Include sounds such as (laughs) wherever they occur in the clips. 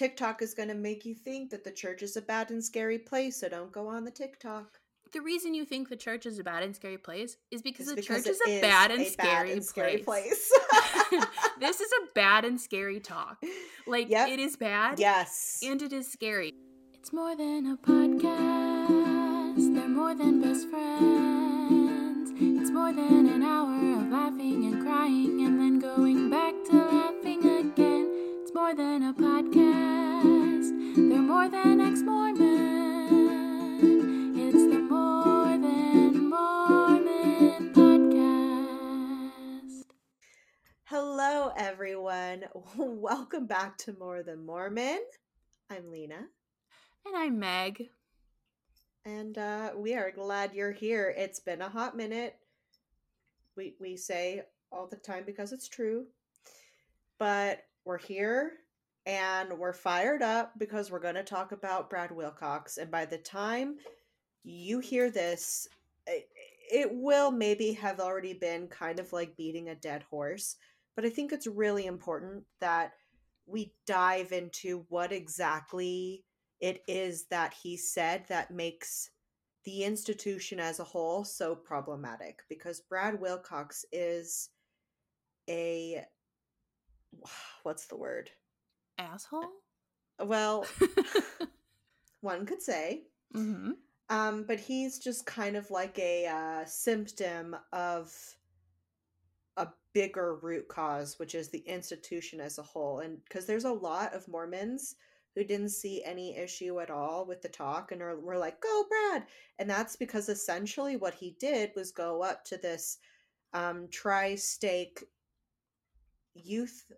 TikTok is going to make you think that the church is a bad and scary place, so don't go on the TikTok. The reason you think the church is a bad and scary place is because It's the because church is a is bad and, a scary, bad and scary place. place. (laughs) (laughs) this is a bad and scary talk. Like Yep. it is bad yes. and it is scary. It's more than a podcast. They're more than best friends. It's more than an hour of laughing and crying and then going back to laughing more than a podcast. They're more than ex Mormon. It's the More Than Mormon podcast. Hello, everyone. (laughs) Welcome back to More Than Mormon. I'm Lena, And I'm Meg. and uh, we are glad you're here. It's been a hot minute. We we say all the time because it's true, but we're here and we're fired up because we're going to talk about Brad Wilcox. And by the time you hear this, it, will maybe have already been kind of like beating a dead horse. But I think it's really important that we dive into what exactly it is that he said that makes the institution as a whole so problematic because Brad Wilcox is a (sighs) what's the word? Asshole? Well, (laughs) (laughs) one could say. mm-hmm. Um, but he's just kind of like a uh, symptom of a bigger root cause, which is the institution as a whole. And because there's a lot of Mormons who didn't see any issue at all with the talk and are, were like, go, Brad. And that's because essentially what he did was go up to this um, tri stake youth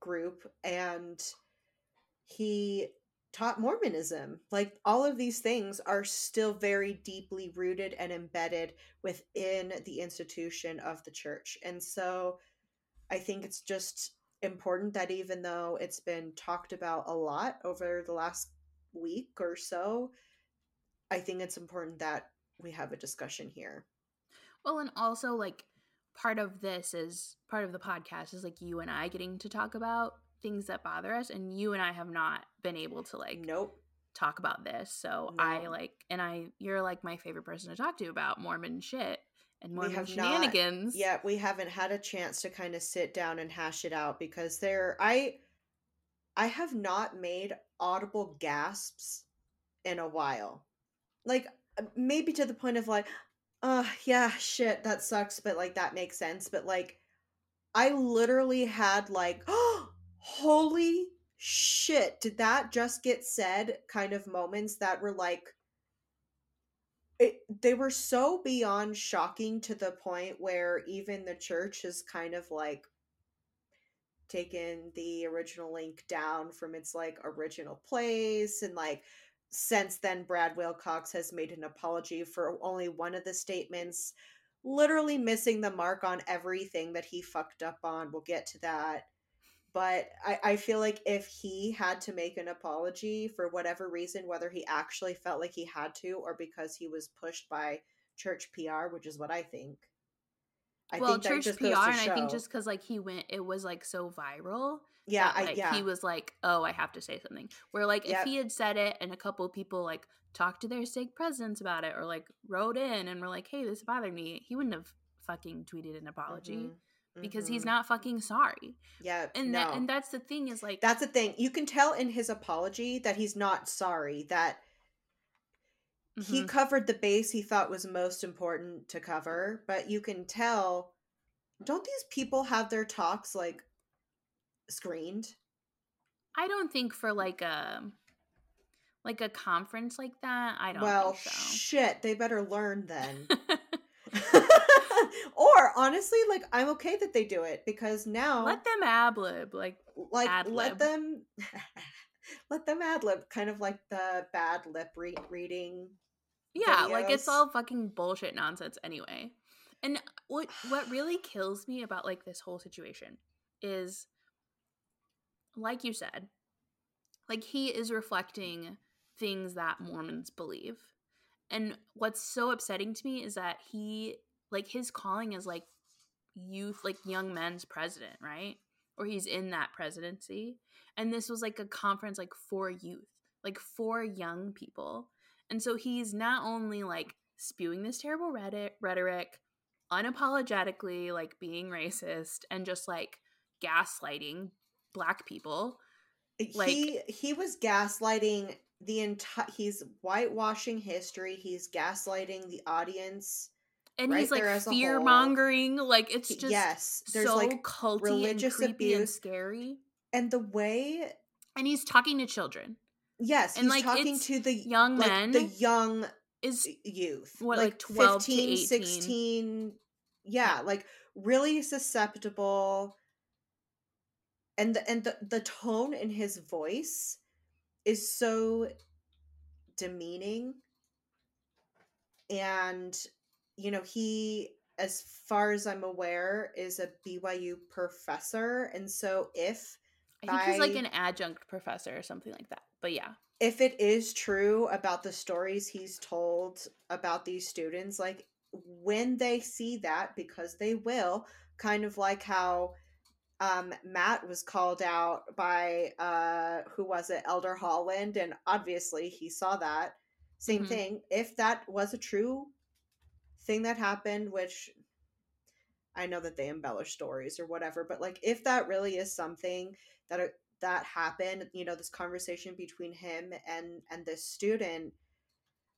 group and he taught Mormonism. Like all of these things are still very deeply rooted and embedded within the institution of the church. And so I think it's just important that even though it's been talked about a lot over the last week or so, I think it's important that we have a discussion here. Well, and also like part of this is part of the podcast is like you and I getting to talk about things that bother us, and you and I have not been able to like Nope. talk about this. So I like, and I you're like my favorite person to talk to about Mormon shit and We Mormon not shenanigans. Yeah, we haven't had a chance to kind of sit down and hash it out because there I I have not made audible gasps in a while. Like maybe to the point of like, uh yeah, shit, that sucks, but like that makes sense, but like I literally had like, oh, (gasps) holy shit, did that just get said kind of moments that were like it, they were so beyond shocking to the point where even the church has kind of like taken the original link down from its like original place and like since then brad wilcox has made an apology for only one of the statements literally missing the mark on everything that he fucked up on we'll get to that but I, I feel like if he had to make an apology for whatever reason, whether he actually felt like he had to or because he was pushed by church PR, which is what I think. I well, think church PR, and I think just because like he went, it was like so viral. yeah, that, I, like, yeah, he was like, "Oh, I have to say something." Where like Yep. if he had said it and a couple of people like talked to their stake presidents about it or like wrote in and were like, "Hey, this bothered me," he wouldn't have fucking tweeted an apology Mhm, because he's mhm. not fucking sorry. Yeah, And no. that and that's the thing is like that's the thing. You can tell in his apology that he's not sorry. That he mhm. covered the base he thought was most important to cover, but you can tell. Don't these people have their talks like screened? I don't think for like a like a conference like that. I don't well, think so. shit, they better learn then. (laughs) (laughs) or honestly, like I'm okay that they do it because now, Let them ad lib. Like like, ad-lib. let them, (laughs) let them ad lib, kind of like the bad lip re- reading. Yeah, like it's all fucking bullshit nonsense anyway. And what what really kills me about like this whole situation is like you said, like he is reflecting things that Mormons believe. And what's so upsetting to me is that he like his calling is like youth like young men's president, right? or he's in that presidency. And this was like a conference like for youth, like for young people. And so he's not only like spewing this terrible rhetoric, unapologetically like being racist and just like gaslighting black people. Uh, like, he he was gaslighting the entire he's whitewashing history, he's gaslighting the audience and right he's like fear mongering. Like it's just yes, there's so like culty religious and creepy abuse. and scary. And the way, and he's talking to children. Yes, and like talking to the young like, men, the young is youth, what like, like 12 15, 16. Yeah, like really susceptible. And the and the, the tone in his voice is so demeaning and you know, he, as far as I'm aware, is a BYU professor. And so if I think by, he's like an adjunct professor or something like that. But yeah. If it is true about the stories he's told about these students, like when they see that, because they will, kind of like how um, Matt was called out by uh, who was it, Elder Holland, and obviously he saw that. Same mm-hmm. thing. If that was a true thing that happened, which I know that they embellish stories or whatever, but like if that really is something that that happened, you know, this conversation between him and and this student,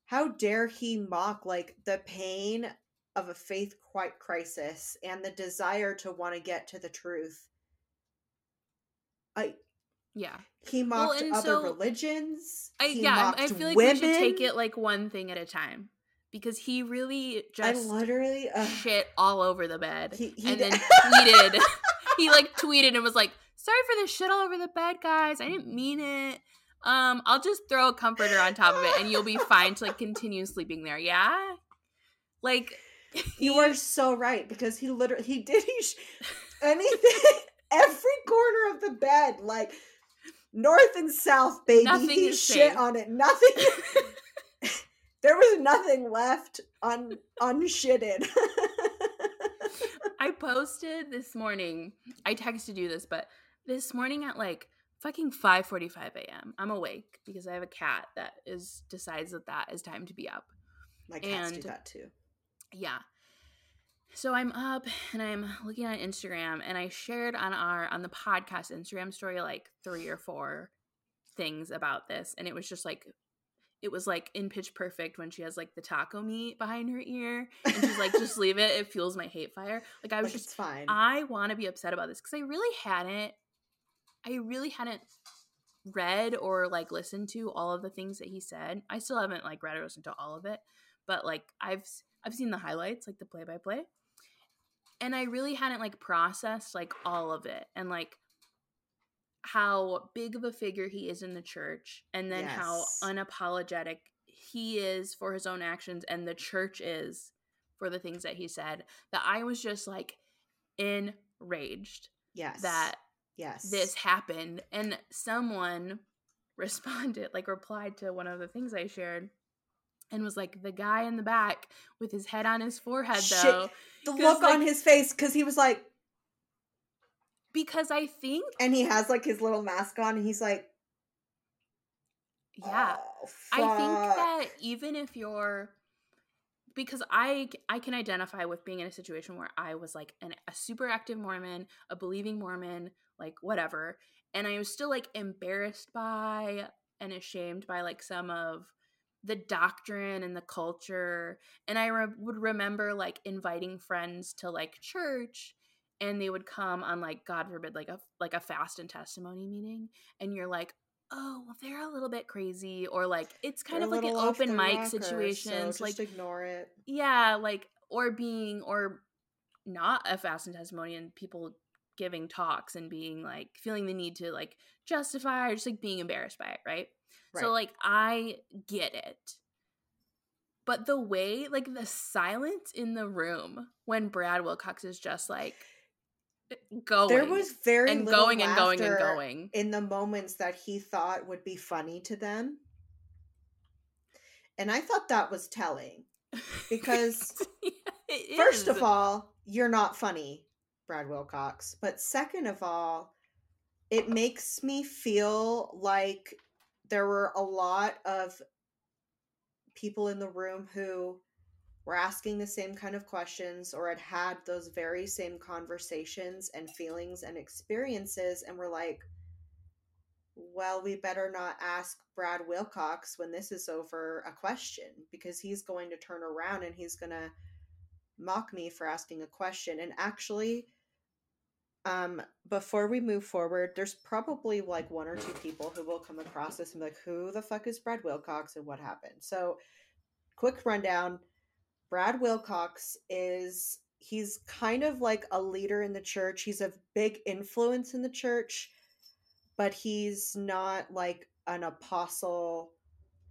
how dare he mock like the pain of a faith quite crisis and the desire to want to get to the truth. I yeah. He mocked well, other so, religions. I yeah, I feel like women. we should take it like one thing at a time because he really just I literally uh, shit all over the bed he, he and then (laughs) tweeted he like tweeted and was like sorry for the shit all over the bed guys i didn't mean it um i'll just throw a comforter on top of it and you'll be (laughs) fine to like continue sleeping there yeah like he, you (laughs) are so right because he literally he did he sh- anything (laughs) every corner of the bed like north and south baby nothing he shit safe. on it nothing there was nothing left un unshitted. I posted this morning. I texted you this, but this morning at like fucking 5:45 a.m. I'm awake because I have a cat that is decides that that is time to be up. My cats and, do that too. Yeah. So I'm up and I'm looking on Instagram and I shared on our on the podcast Instagram story like three or four things about this and it was just like it was like in pitch perfect when she has like the taco meat behind her ear and she's like just (laughs) leave it it fuels my hate fire like i was like, just fine i want to be upset about this because i really hadn't i really hadn't read or like listened to all of the things that he said i still haven't like read or listened to all of it but like i've i've seen the highlights like the play by play and i really hadn't like processed like all of it and like how big of a figure he is in the church and then yes. how unapologetic he is for his own actions and the church is for the things that he said that I was just like enraged. Yes. That yes. This happened and someone (laughs) responded like replied to one of the things I shared and was like the guy in the back with his head on his forehead though. The look like, on his face cuz he was like because I think and he has like his little mask on and he's like yeah. Oh, I think that even if you're because I I can identify with being in a situation where I was like an, a super active Mormon, a believing Mormon, like whatever, and I was still like embarrassed by and ashamed by like some of the doctrine and the culture and I re- would remember like inviting friends to like church and they would come on like god forbid like a like a fast and testimony meeting and you're like oh well they're a little bit crazy or like it's kind they're of like an open mic situation so like ignore it. Yeah like or being or not a fast and testimony and people giving talks and being like feeling the need to like justify or just like being embarrassed by it right, right. so like i get it but the way like the silence in the room when brad wilcox is just like eh, going. There was very and going and going and going in the moments that he thought would be funny to them. And I thought that was telling (laughs) because yeah, first of all, you're not funny, Brad Wilcox. But second of all, it makes me feel like there were a lot of people in the room who were asking the same kind of questions or had had those very same conversations and feelings and experiences and were like well we better not ask Brad Wilcox when this is over a question because he's going to turn around and he's going to mock me for asking a question and actually um before we move forward there's probably like one or two people who will come across this and be like who the fuck is Brad Wilcox and what happened so quick rundown Brad Wilcox is he's kind of like a leader in the church. He's a big influence in the church, but he's not like an apostle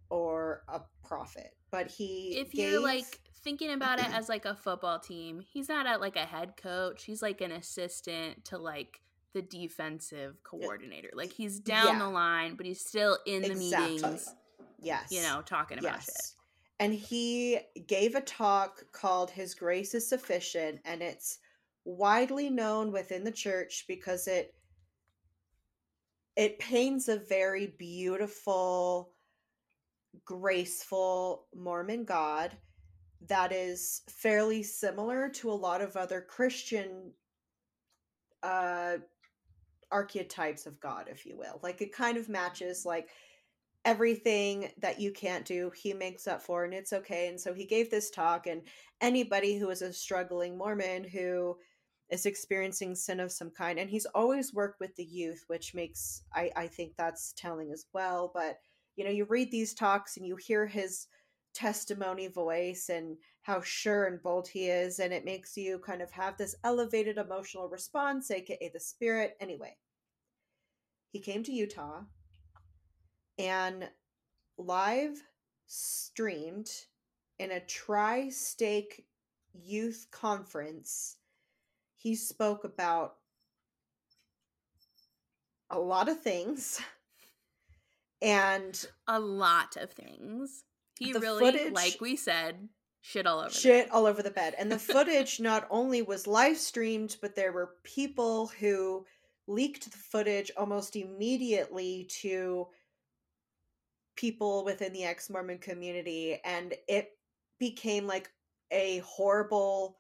or a prophet. But he If you're like thinking about it as like a football team, he's not at like a head coach. He's like an assistant to like the defensive coordinator. Like he's down Yeah. the line, but he's still in the Exactly. meetings, yes, you know, talking about yes. And he gave a talk called His Grace is Sufficient, and it's widely known within the church because it it paints a very beautiful, graceful Mormon God that is fairly similar to a lot of other Christian uh archetypes of God, if you will. Like it kind of matches like everything that you can't do, he makes up for, and it's okay. And so he gave this talk, and anybody who is a struggling Mormon who is experiencing sin of some kind, and he's always worked with the youth, which makes I, I think that's telling as well. But you know, you read these talks and you hear his testimony voice and how sure and bold he is, and it makes you kind of have this elevated emotional response, aka the spirit. Anyway, he came to Utah and live streamed in a tri stake youth conference. He spoke about a lot of things. (laughs) And A lot of things. He The really, footage- like we said, shit all over. the shit bed. all over the bed. And the (laughs) footage not only was live streamed, but there were people who leaked the footage almost immediately to people within the ex Mormon community. And it became like a horrible,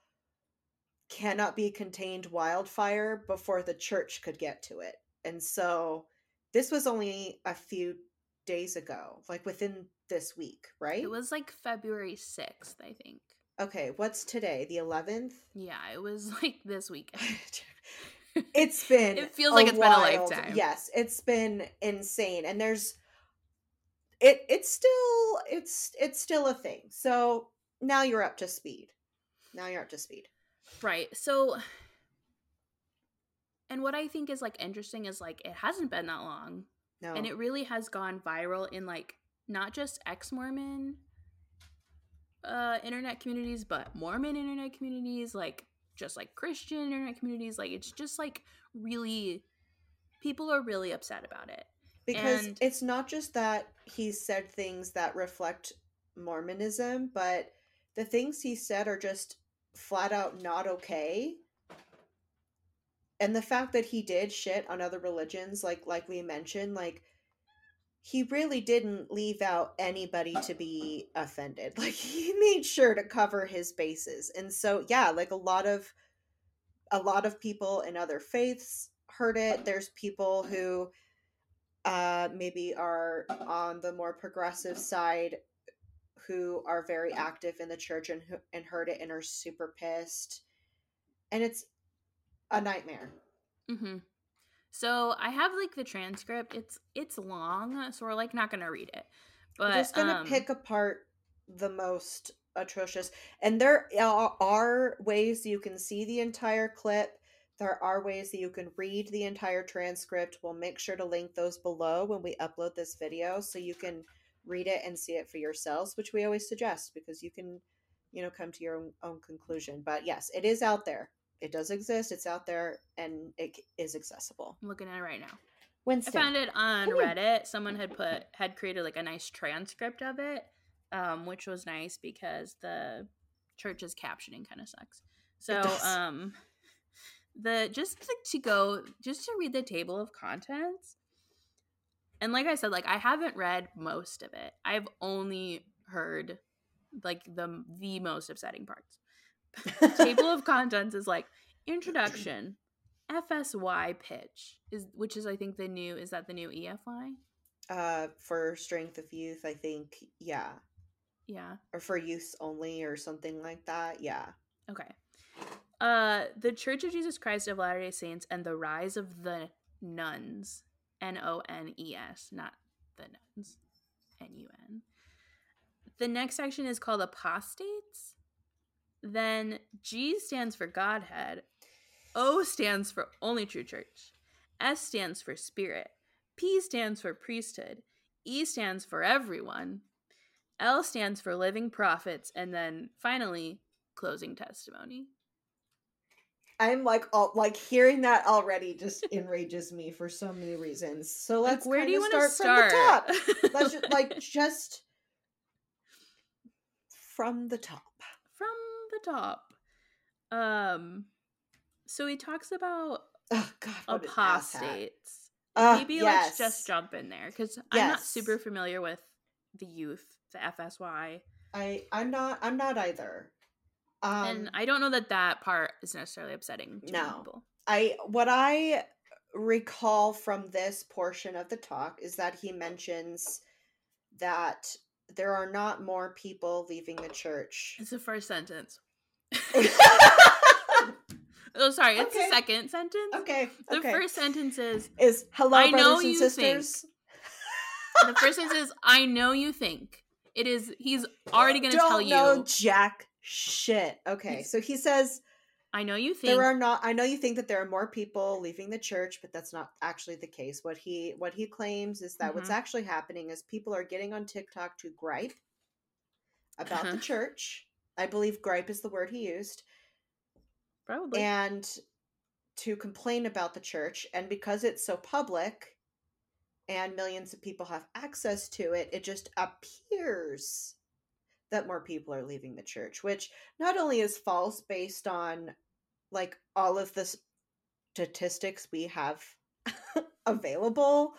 cannot be contained wildfire before the church could get to it. And so this was only a few days ago, like within this week, right? It was like February 6th, I think. Okay, what's today? The 11th? Yeah, it was (laughs) like this weekend. (laughs) it's been It feels like it's been a lifetime. Yes, it's been insane. And there's it it's still it's it's still a thing. So now you're up to speed. Now you're up to speed. Right. So and what I think is like interesting is like it hasn't been that long No. and it really has gone viral in like not just ex-Mormon uh internet communities but Mormon internet communities like just like Christian internet communities like it's just like really people are really upset about it. because and- it's not just that he said things that reflect Mormonism, but the things he said are just flat out not okay. And the fact that he did shit on other religions, like like we mentioned, like he really didn't leave out anybody to be offended. (laughs) Like he made sure to cover his bases. And so yeah, like a lot of a lot of people in other faiths heard it. There's people who uh maybe are on the more progressive side who are very active in the church and who- and heard it and are super pissed. And it's a nightmare. Mm-hmm. So I have like the transcript. It's it's long, so we're like not gonna read it. But We're just gonna um, pick apart the most atrocious. And there are, are ways you can see the entire clip. There are ways that you can read the entire transcript. We'll make sure to link those below when we upload this video so you can read it and see it for yourselves, which we always suggest because you can, you know, come to your own, own conclusion. But yes, it is out there. It does exist. It's out there and it is accessible. I'm looking at it right now. I found it on. Reddit. Someone had put had created like a nice transcript of it, um, which was nice because the church's captioning kind of sucks. So um, the just to, to go just to read the table of contents. And like I said, like I haven't read most of it. I've only heard like the the most upsetting parts. Table of (laughs) contents is like introduction, FSY pitch is which is I think the new is that the new EFY? Uh for strength of youth, I think yeah. Yeah. Or for youth only or something like that. Yeah. Okay. Uh The Church of Jesus Christ of Latter-day Saints and the Rise of the Nones. N O N E S, not the nuns. N U N. The next section is called apostates. Then G stands for Godhead. O stands for only true church. S stands for spirit. P stands for priesthood. E stands for everyone. L stands for living prophets. And then finally, closing testimony. I'm like all like hearing that already just (laughs) enrages me for so many reasons. So let's like, where do you want to start, start from the top? let's just, (laughs) like just from the top. Top. Um so he talks about oh, God, apostates. Uh, Maybe yes. let's just jump in there because yes. I'm not super familiar with the youth, the FSY. I I'm not I'm not either. Um, and I don't know that that part is necessarily upsetting to no. people. I what I recall from this portion of the talk is that he mentions that there are not more people leaving the church. It's the first sentence. (laughs) oh, sorry, it's Okay. the second sentence. Okay. The okay. first sentence is is hello, I know brothers and you sisters. (laughs) the first sentence is I know you think. It is he's already gonna Don't tell you know jack shit. Okay, He's- so he says I know you think there are not. I know you think that there are more people leaving the church, but that's not actually the case. What he what he claims is that what's Mhm. actually happening is people are getting on TikTok to gripe about Uh-huh. the church. I believe gripe is the word he used, probably and to complain about the church. And because it's so public, and millions of people have access to it, it just appears that more people are leaving the church, which not only is false based on like all of the statistics we have (laughs) available.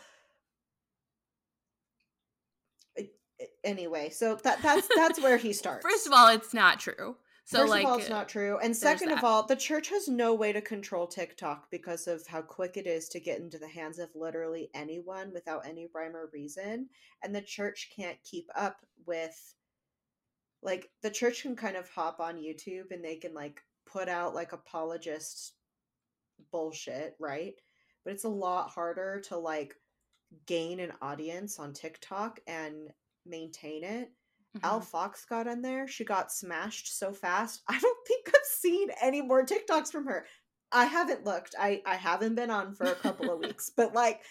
I- I- Anyway, so that that's that's where he (laughs) starts. First of all, it's not true. So First like of all, it's not true. And second of all, the church has no way to control TikTok because of how quick it is to get into the hands of literally anyone without any rhyme or reason. And the church can't keep up with like the church can kind of hop on YouTube and they can like put out like apologist bullshit, right? But it's a lot harder to like gain an audience on TikTok and maintain it. Al Mhm. Fox got in there. She got smashed so fast. (laughs) I don't think I've seen any more TikToks from her. I haven't looked. I I haven't been on for a couple of (laughs) weeks, but like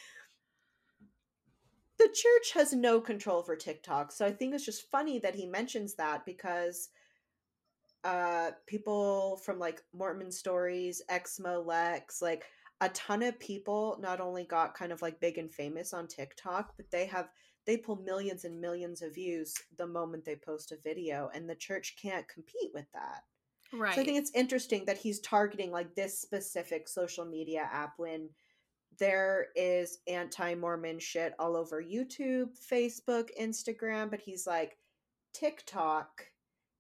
the church has no control over TikTok. So I think it's just funny that he mentions that because uh people from like Mormon Stories, Exmo Lex, like a ton of people not only got kind of like big and famous on TikTok, but they have they pull millions and millions of views the moment they post a video and the church can't compete with that. right. So I think it's interesting that he's targeting like this specific social media app when there is anti-Mormon shit all over YouTube, Facebook, Instagram, but he's like TikTok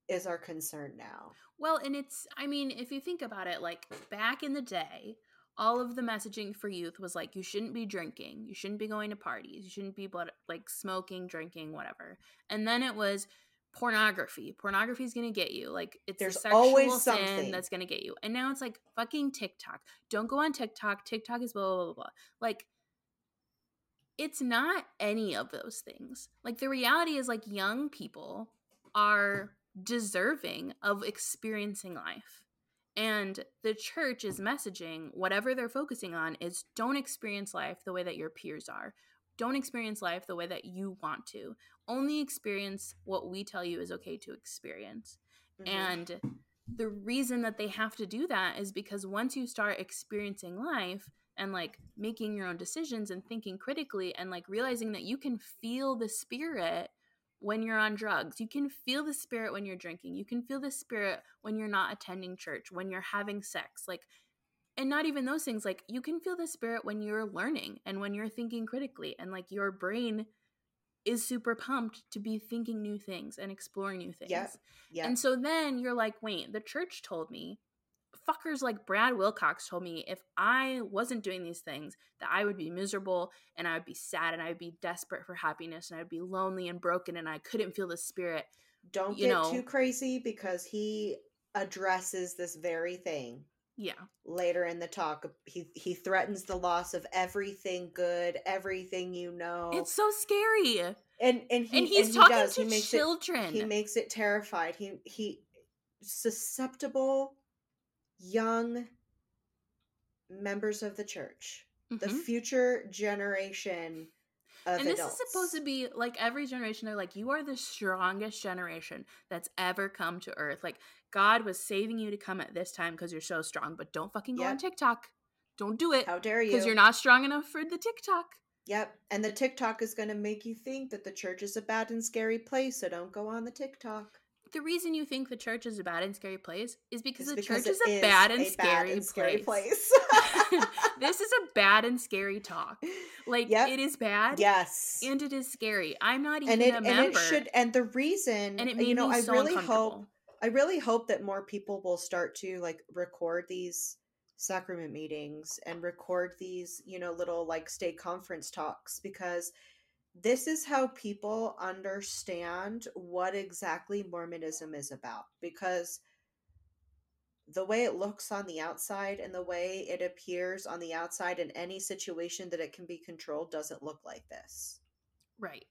is our concern now. Well, and it's, I mean, if you think about it, like back in the day, all of the messaging for youth was like, you shouldn't be drinking, you shouldn't be going to parties, you shouldn't be blood, like smoking, drinking, whatever. And then it was pornography. Pornography is going to get you. Like, it's There's a sexual always sin something. that's going to get you. And now it's like fucking TikTok. Don't go on TikTok. TikTok is blah, blah, blah, blah. Like, it's not any of those things. Like, the reality is, like, young people are deserving of experiencing life. And the church is messaging whatever they're focusing on is don't experience life the way that your peers are. Don't experience life the way that you want to. Only experience what we tell you is okay to experience. Mhm. And the reason that they have to do that is because once you start experiencing life and like making your own decisions and thinking critically and like realizing that you can feel the spirit when you're on drugs, you can feel the spirit when you're drinking, you can feel the spirit when you're not attending church, when you're having sex. Like and not even those things like you can feel the spirit when you're learning and when you're thinking critically and like your brain is super pumped to be thinking new things and exploring new things. Yeah. Yeah. And so then you're like, wait, the church told me, fuckers like Brad Wilcox told me if I wasn't doing these things, that I would be miserable and I would be sad and I would be desperate for happiness and I'd be lonely and broken and I couldn't feel the spirit. Don't you get know- too crazy because he addresses this very thing Yeah. later in the talk. He he threatens the loss of everything good, everything you know. It's so scary. and and he and he's he talking does. to he children. it he makes it terrified. He he susceptible young members of the church. The Mhm. future generation of and this adults. is supposed to be like every generation they're like you are the strongest generation that's ever come to earth like god was saving you to come at this time because you're so strong but don't fucking go on tiktok don't do it How dare you? because you're not strong enough for the tiktok Yep. And the TikTok is going to make you think that the church is a bad and scary place, so don't go on the TikTok. The reason you think the church is a bad and scary place is because It's the because church is a bad and, a scary, bad and scary place, place. (laughs) (laughs) this is a bad and scary talk like Yep. it is bad yes. and it is scary i'm not even And it a and member it should and the reason and it made you know me I so really hope I really hope that more people will start to like record these sacrament meetings and record these, you know, little like stake conference talks because this is how people understand what exactly Mormonism is about because the way it looks on the outside and the way it appears on the outside in any situation that it can be controlled doesn't look like this. right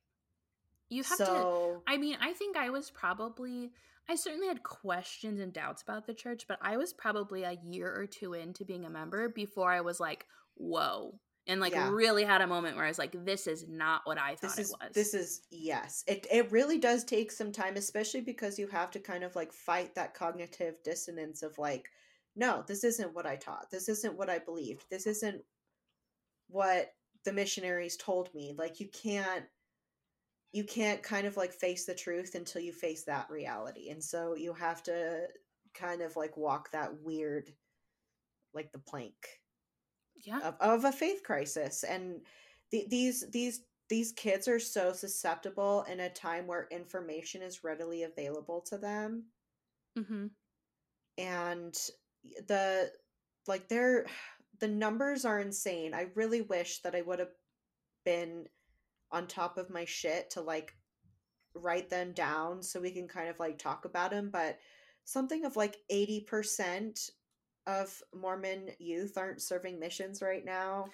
you have to I mean, I think I was probably I certainly had questions and doubts about the church, but I was probably a year or two into being a member before I was like, "Whoa." And like Yeah. really had a moment where I was like, "This is not what I thought is it was." this is yes. It it really does take some time especially because you have to kind of like fight that cognitive dissonance of like no this isn't what i taught. This isn't what i believed. This isn't what the missionaries told me. Like you can't you can't kind of like face the truth until you face that reality and so you have to kind of like walk that weird like the plank yeah. of, of a faith crisis and the, these these these kids are so susceptible in a time where information is readily available to them Mhm. and the like they're (sighs) the numbers are insane i really wish that i would have been on top of my shit to like write them down so we can kind of like talk about them but something of like 80% of mormon youth aren't serving missions right now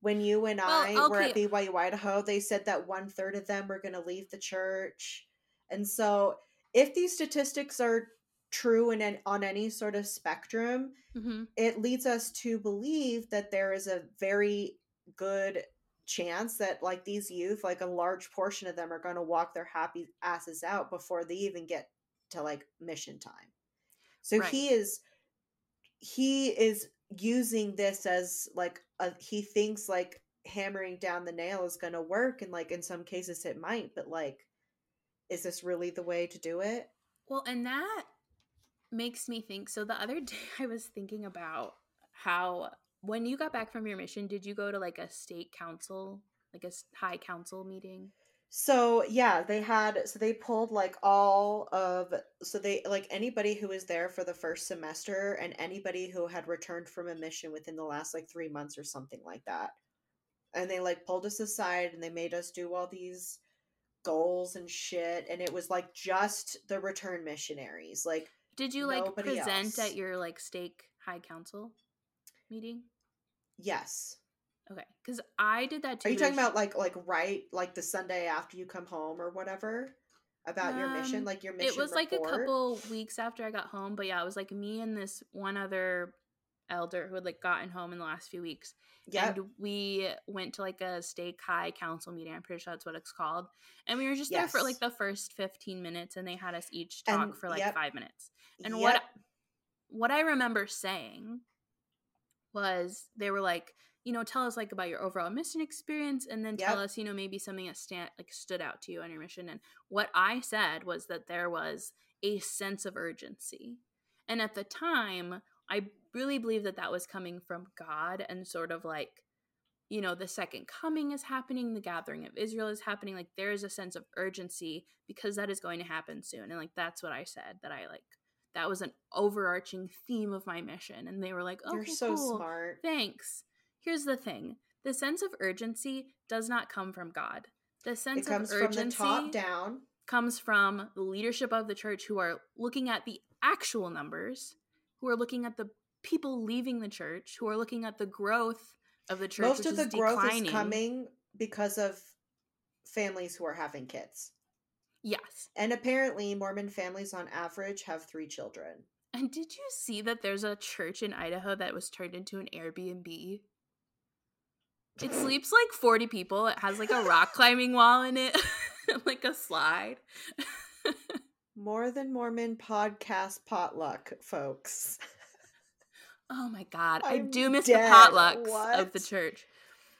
when you and Well, i were at byu idaho they said that one third of them were going to leave the church and so if these statistics are true in an, on any sort of spectrum Mhm. it leads us to believe that there is a very good chance that like these youth like a large portion of them are going to walk their happy asses out before they even get to like mission time so Right. he is he is using this as like a, he thinks like hammering down the nail is going to work and like in some cases it might but like is this really the way to do it Well, and that makes me think. So the other (laughs) day I was thinking about how when you got back from your mission, did you go to like a stake council, like a high council meeting? So yeah, they had so they pulled like all of so they like anybody who was there for the first semester and anybody who had returned from a mission within the last like 3 months or something like that. And they like pulled us aside and they made us do all these goals and shit and it was like just the return missionaries. Like Did you like present else. at your like stake high council meeting? yes. Okay, because I did that too. Are you talking about like like right like the Sunday after you come home or whatever about your mission Um, like your mission It was like a couple weeks after I got home, but yeah, it was like me and this one other elder who had like gotten home in the last few weeks. Yeah. And we went to like a stake high council meeting. I'm pretty sure that's what it's called. And we were just there for like the first 15 minutes and they had us each talk And- for like yep. five minutes. And Yep. what what I remember saying was they were like, you know, tell us like about your overall mission experience and then tell us, you know, maybe something that stand like stood out to you on your mission. And what I said was that there was a sense of urgency. And at the time, I really believe that that was coming from God and sort of like you know the second coming is happening the gathering of israel is happening like there is a sense of urgency because that is going to happen soon and like that's what i said that i like that was an overarching theme of my mission and they were like oh You're so cool. smart. thanks here's the thing the sense of urgency does not come from god the sense of from urgency the top down. comes from the leadership of the church who are looking at the actual numbers who are looking at the people leaving the church who are looking at the growth of the church Most of the growth declining. is coming because of families who are having kids. yes And apparently, Mormon families on average have three children. and did you see that there's a church in idaho that was turned into an airbnb it sleeps like 40 people it has like a rock climbing wall in it (laughs) like a slide (laughs) More than Mormon podcast potluck, folks. oh my god i I'm do miss dead. the potlucks of the church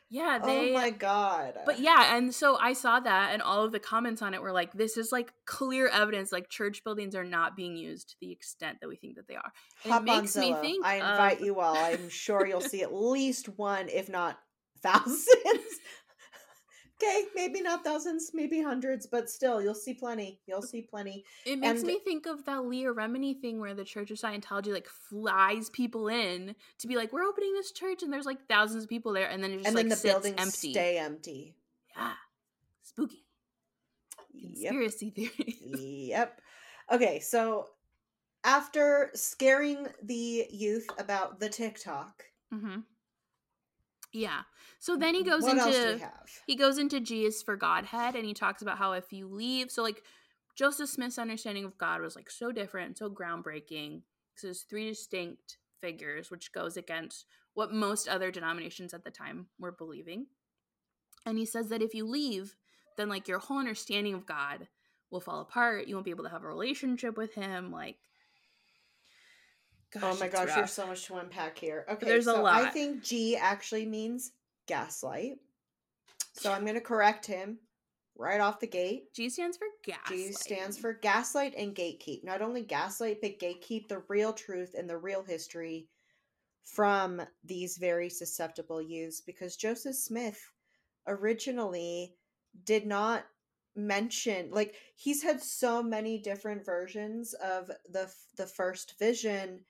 yeah oh they oh my god. But yeah, and so I saw that, and all of the comments on it were like, "This is like clear evidence, like church buildings are not being used to the extent that we think that they are." It makes me think I invite of- you all. I'm sure you'll see at least one, if not thousands. (laughs) okay, maybe not thousands, maybe hundreds, but still, you'll see plenty. You'll see plenty. It makes and- me think of that Leah Remini thing where the Church of Scientology like flies people in to be like, "We're opening this church," and there's like thousands of people there, and then it just and like then the sits buildings empty. stay empty. Yeah, spooky Yep. conspiracy theories. Yep. Okay, so after scaring the youth about the TikTok, hmm Yeah. So then he mm-hmm. goes what into else do we have? he goes into G is for Godhead and he talks about how if you leave, so like Joseph Smith's understanding of God was like so different and so groundbreaking because there's three distinct figures, which goes against what most other denominations at the time were believing. And he says that if you leave, then like your whole understanding of God will fall apart. You won't be able to have a relationship with him. Like, oh my gosh, rough. there's so much to unpack here. Okay, There's a lot. I think G actually means gaslight. So I'm going to correct him right off the gate. G stands for gas. G stands for gaslight and gatekeep. Not only gaslight, but gatekeep the real truth and the real history from these very susceptible youths. Because Joseph Smith originally did not mention like he's had so many different versions of the the first vision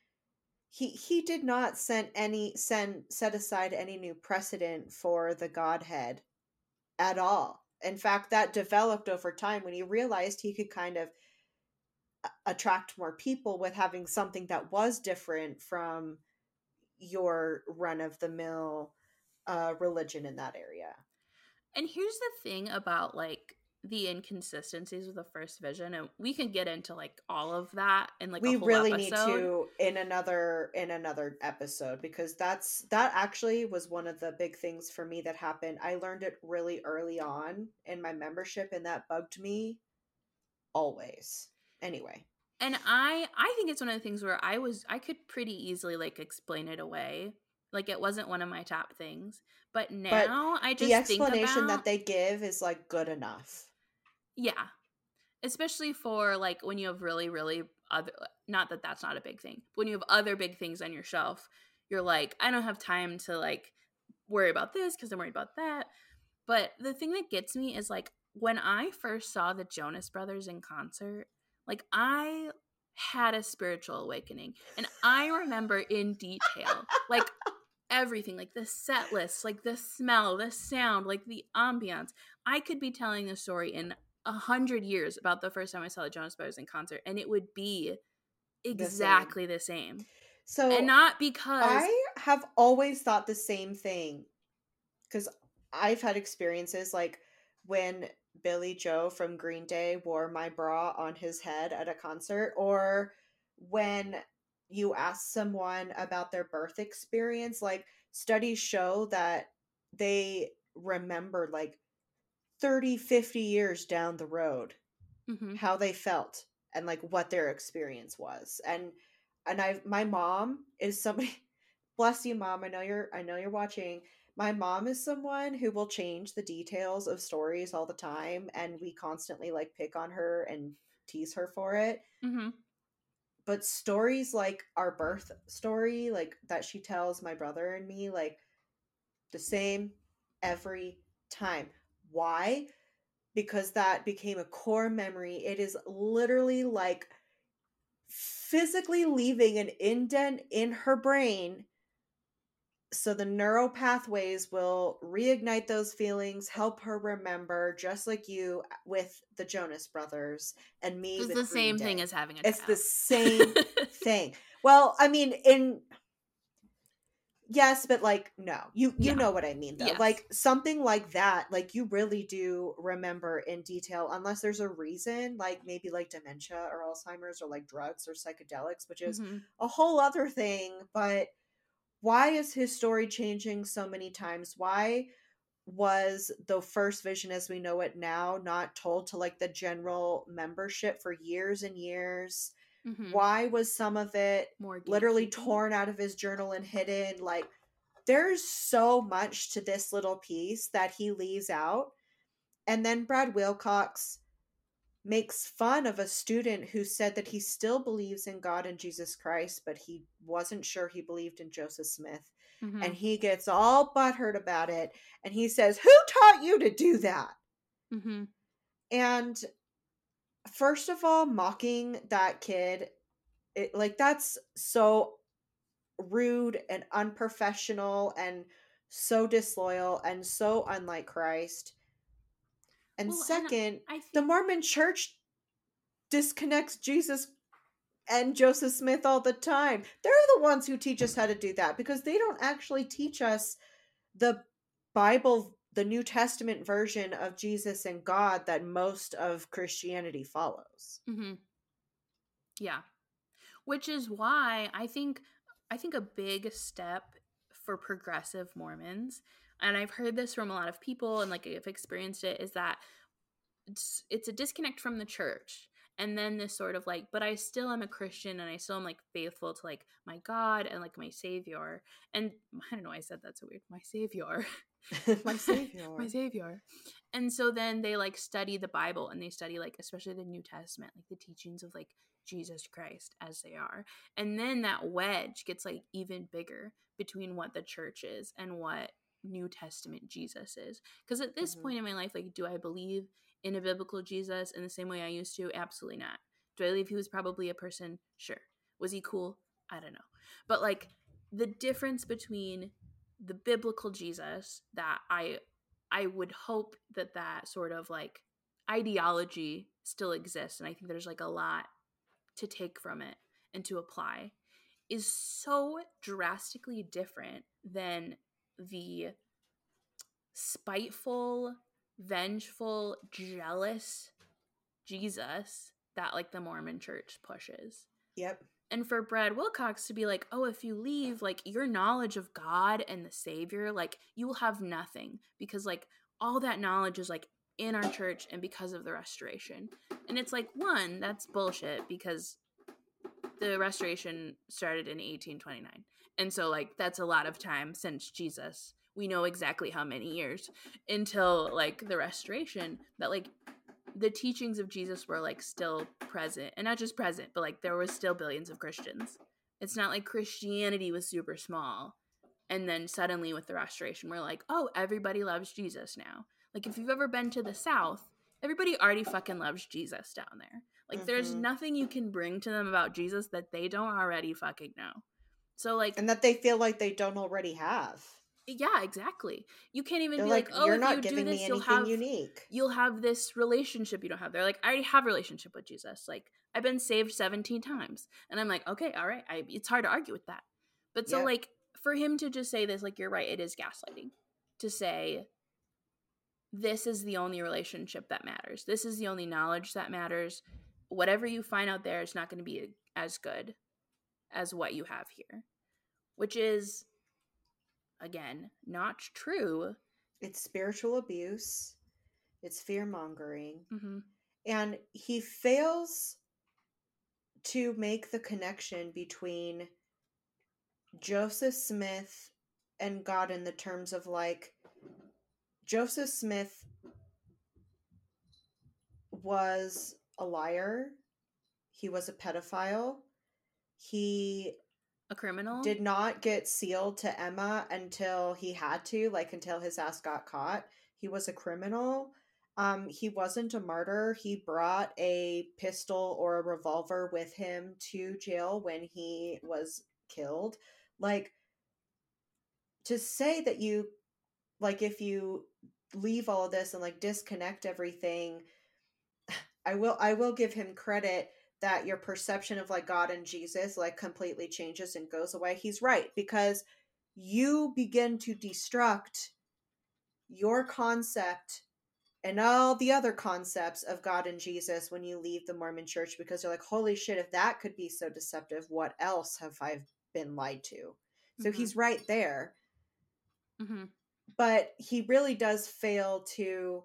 he he did not send any send set aside any new precedent for the godhead at all. In fact that developed over time when he realized he could kind of attract more people with having something that was different from your run of the mill uh religion in that area. And here's the thing about like the inconsistencies with the first vision, and we can get into like all of that in like we a whole really need to in another in another episode because that's that actually was one of the big things for me that happened i learned it really early on in my membership and that bugged me always anyway And I I think it's one of the things where I was I could pretty easily like explain it away. Like it wasn't one of my top things. But now I just the explanation about, that they give is like good enough Yeah. Especially for like when you have really, really other, not that that's not a big thing. But when you have other big things on your shelf, you're like, I don't have time to like worry about this because I'm worried about that. But the thing that gets me is like when I first saw the Jonas Brothers in concert, like I had a spiritual awakening. And I remember in detail, like everything, like the set list, like the smell, the sound, like the ambiance. I could be telling the story in a hundred years about the first time I saw the Jonas Brothers in concert, and it would be same. exactly the same. so And not because I have always thought the same thing because I've had experiences like when Billie Joe from Green Day wore my bra on his head at a concert, or when you ask someone about their birth experience. Like, studies show that they remember like 30, 50 years down the road Mhm. how they felt and like what their experience was and and i my mom is somebody (laughs) bless you mom i know you're i know you're watching my mom is someone who will change the details of stories all the time and we constantly like pick on her and tease her for it Mhm. but stories like our birth story, like that she tells my brother and me, like the same every time. Why? Because that became a core memory. It is literally like physically leaving an indent in her brain so the neural pathways will reignite those feelings help her remember just like you uh, with the jonas brothers and me It's the same Day. thing as having a it's the same (laughs) thing well i mean in yes but like no you you Yeah. know what i mean though Yes. like something like that like you really do remember in detail unless there's a reason like maybe like dementia or alzheimer's or like drugs or psychedelics which is Mhm. a whole other thing but why is his story changing so many times why was the first vision as we know it now not told to like the general membership for years and years Mhm. why was some of it More literally torn out of his journal and hidden like there's so much to this little piece that he leaves out and then brad wilcox makes fun of a student who said that he still believes in god and jesus christ but he wasn't sure he believed in joseph smith Mhm. and he gets all butthurt about it and he says who taught you to do that Mm-hmm. and first of all mocking that kid it, like that's so rude and unprofessional and so disloyal and so unlike christ. And Well, and second I think the mormon church disconnects jesus and joseph smith all the time. They're the ones who teach us how to do that because they don't actually teach us the bible the new testament version of jesus and god that most of christianity follows hmm Yeah. Which is why I think I think a big step for progressive Mormons, and I've heard this from a lot of people and like I've experienced it, is that it's it's a disconnect from the church. And then this sort of like, but I still am a Christian and I still am like faithful to like my God and like my Savior. And (laughs) I don't know, I said that so weird. My Savior. (laughs) (laughs) my savior my savior. and so then they like study the bible and they study like especially the new testament like the teachings of like jesus christ as they are. And then that wedge gets like even bigger between what the church is and what new testament jesus is. Because at this Mhm. point in my life like do i believe in a biblical jesus in the same way i used to? Absolutely not. Do i believe he was probably a person? Sure. Was he cool? I don't know. But like the difference between the biblical Jesus that I I would hope that that sort of like ideology still exists and I think there's like a lot to take from it and to apply is so drastically different than the spiteful, vengeful, jealous Jesus that like the Mormon church pushes. Yep and for Brad Wilcox to be like, oh, if you leave, like your knowledge of God and the Savior, like you will have nothing because like all that knowledge is like in our church and because of the restoration. And it's like, one, that's bullshit because the restoration started in 1829. And so, like, that's a lot of time since Jesus. We know exactly how many years until like the restoration that like the teachings of Jesus were like still present and not just present, but like there was still billions of Christians. It's not like Christianity was super small and then suddenly with the restoration we're like, "Oh, everybody loves Jesus now." Like if you've ever been to the south, everybody already fucking loves Jesus down there. Like there's Mhm. nothing you can bring to them about Jesus that they don't already fucking know. So like and that they feel like they don't already have yeah, exactly. You can't even they're be like, like, "Oh, you're if not you do giving this, me you'll anything have unique you'll have this relationship you don't have. They're like, I already have a relationship with Jesus. Like, I've been saved 17 times. And I'm like, okay, all right. I, it's hard to argue with that. But so, Yep. like, for him to just say this, like, you're right, it is gaslighting. To say, this is the only relationship that matters. This is the only knowledge that matters. Whatever you find out there is not going to be as good as what you have here, which is, again, not true. it's spiritual abuse. It's fear mongering. Hmm and he fails to make the connection between Joseph Smith and God in the terms of like Joseph Smith was a liar, he was a pedophile, he A criminal? did not get sealed to Emma until he had to, like until his ass got caught. He was a criminal. Um, he wasn't a martyr. He brought a pistol or a revolver with him to jail when he was killed. Like to say that you like if you leave all this and like disconnect everything, (sighs) I will I will give him credit that your perception of like God and Jesus like completely changes and goes away. He's right because you begin to destruct your concept and all the other concepts of God and Jesus when you leave the Mormon church because you're like, holy shit, if that could be so deceptive, what else have I been lied to? So Mhm. he's right there. Mhm. But he really does fail to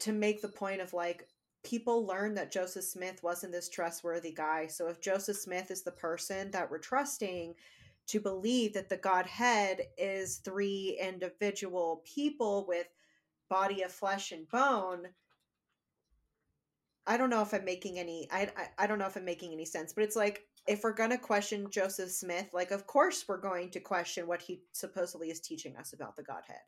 to make the point of like people learn that Joseph Smith wasn't this trustworthy guy. So if Joseph Smith is the person that we're trusting to believe that the Godhead is three individual people with body of flesh and bone, I don't know if I'm making any I, I I don't know if I'm making any sense, but it's like if we're gonna question Joseph Smith, like of course we're going to question what he supposedly is teaching us about the Godhead.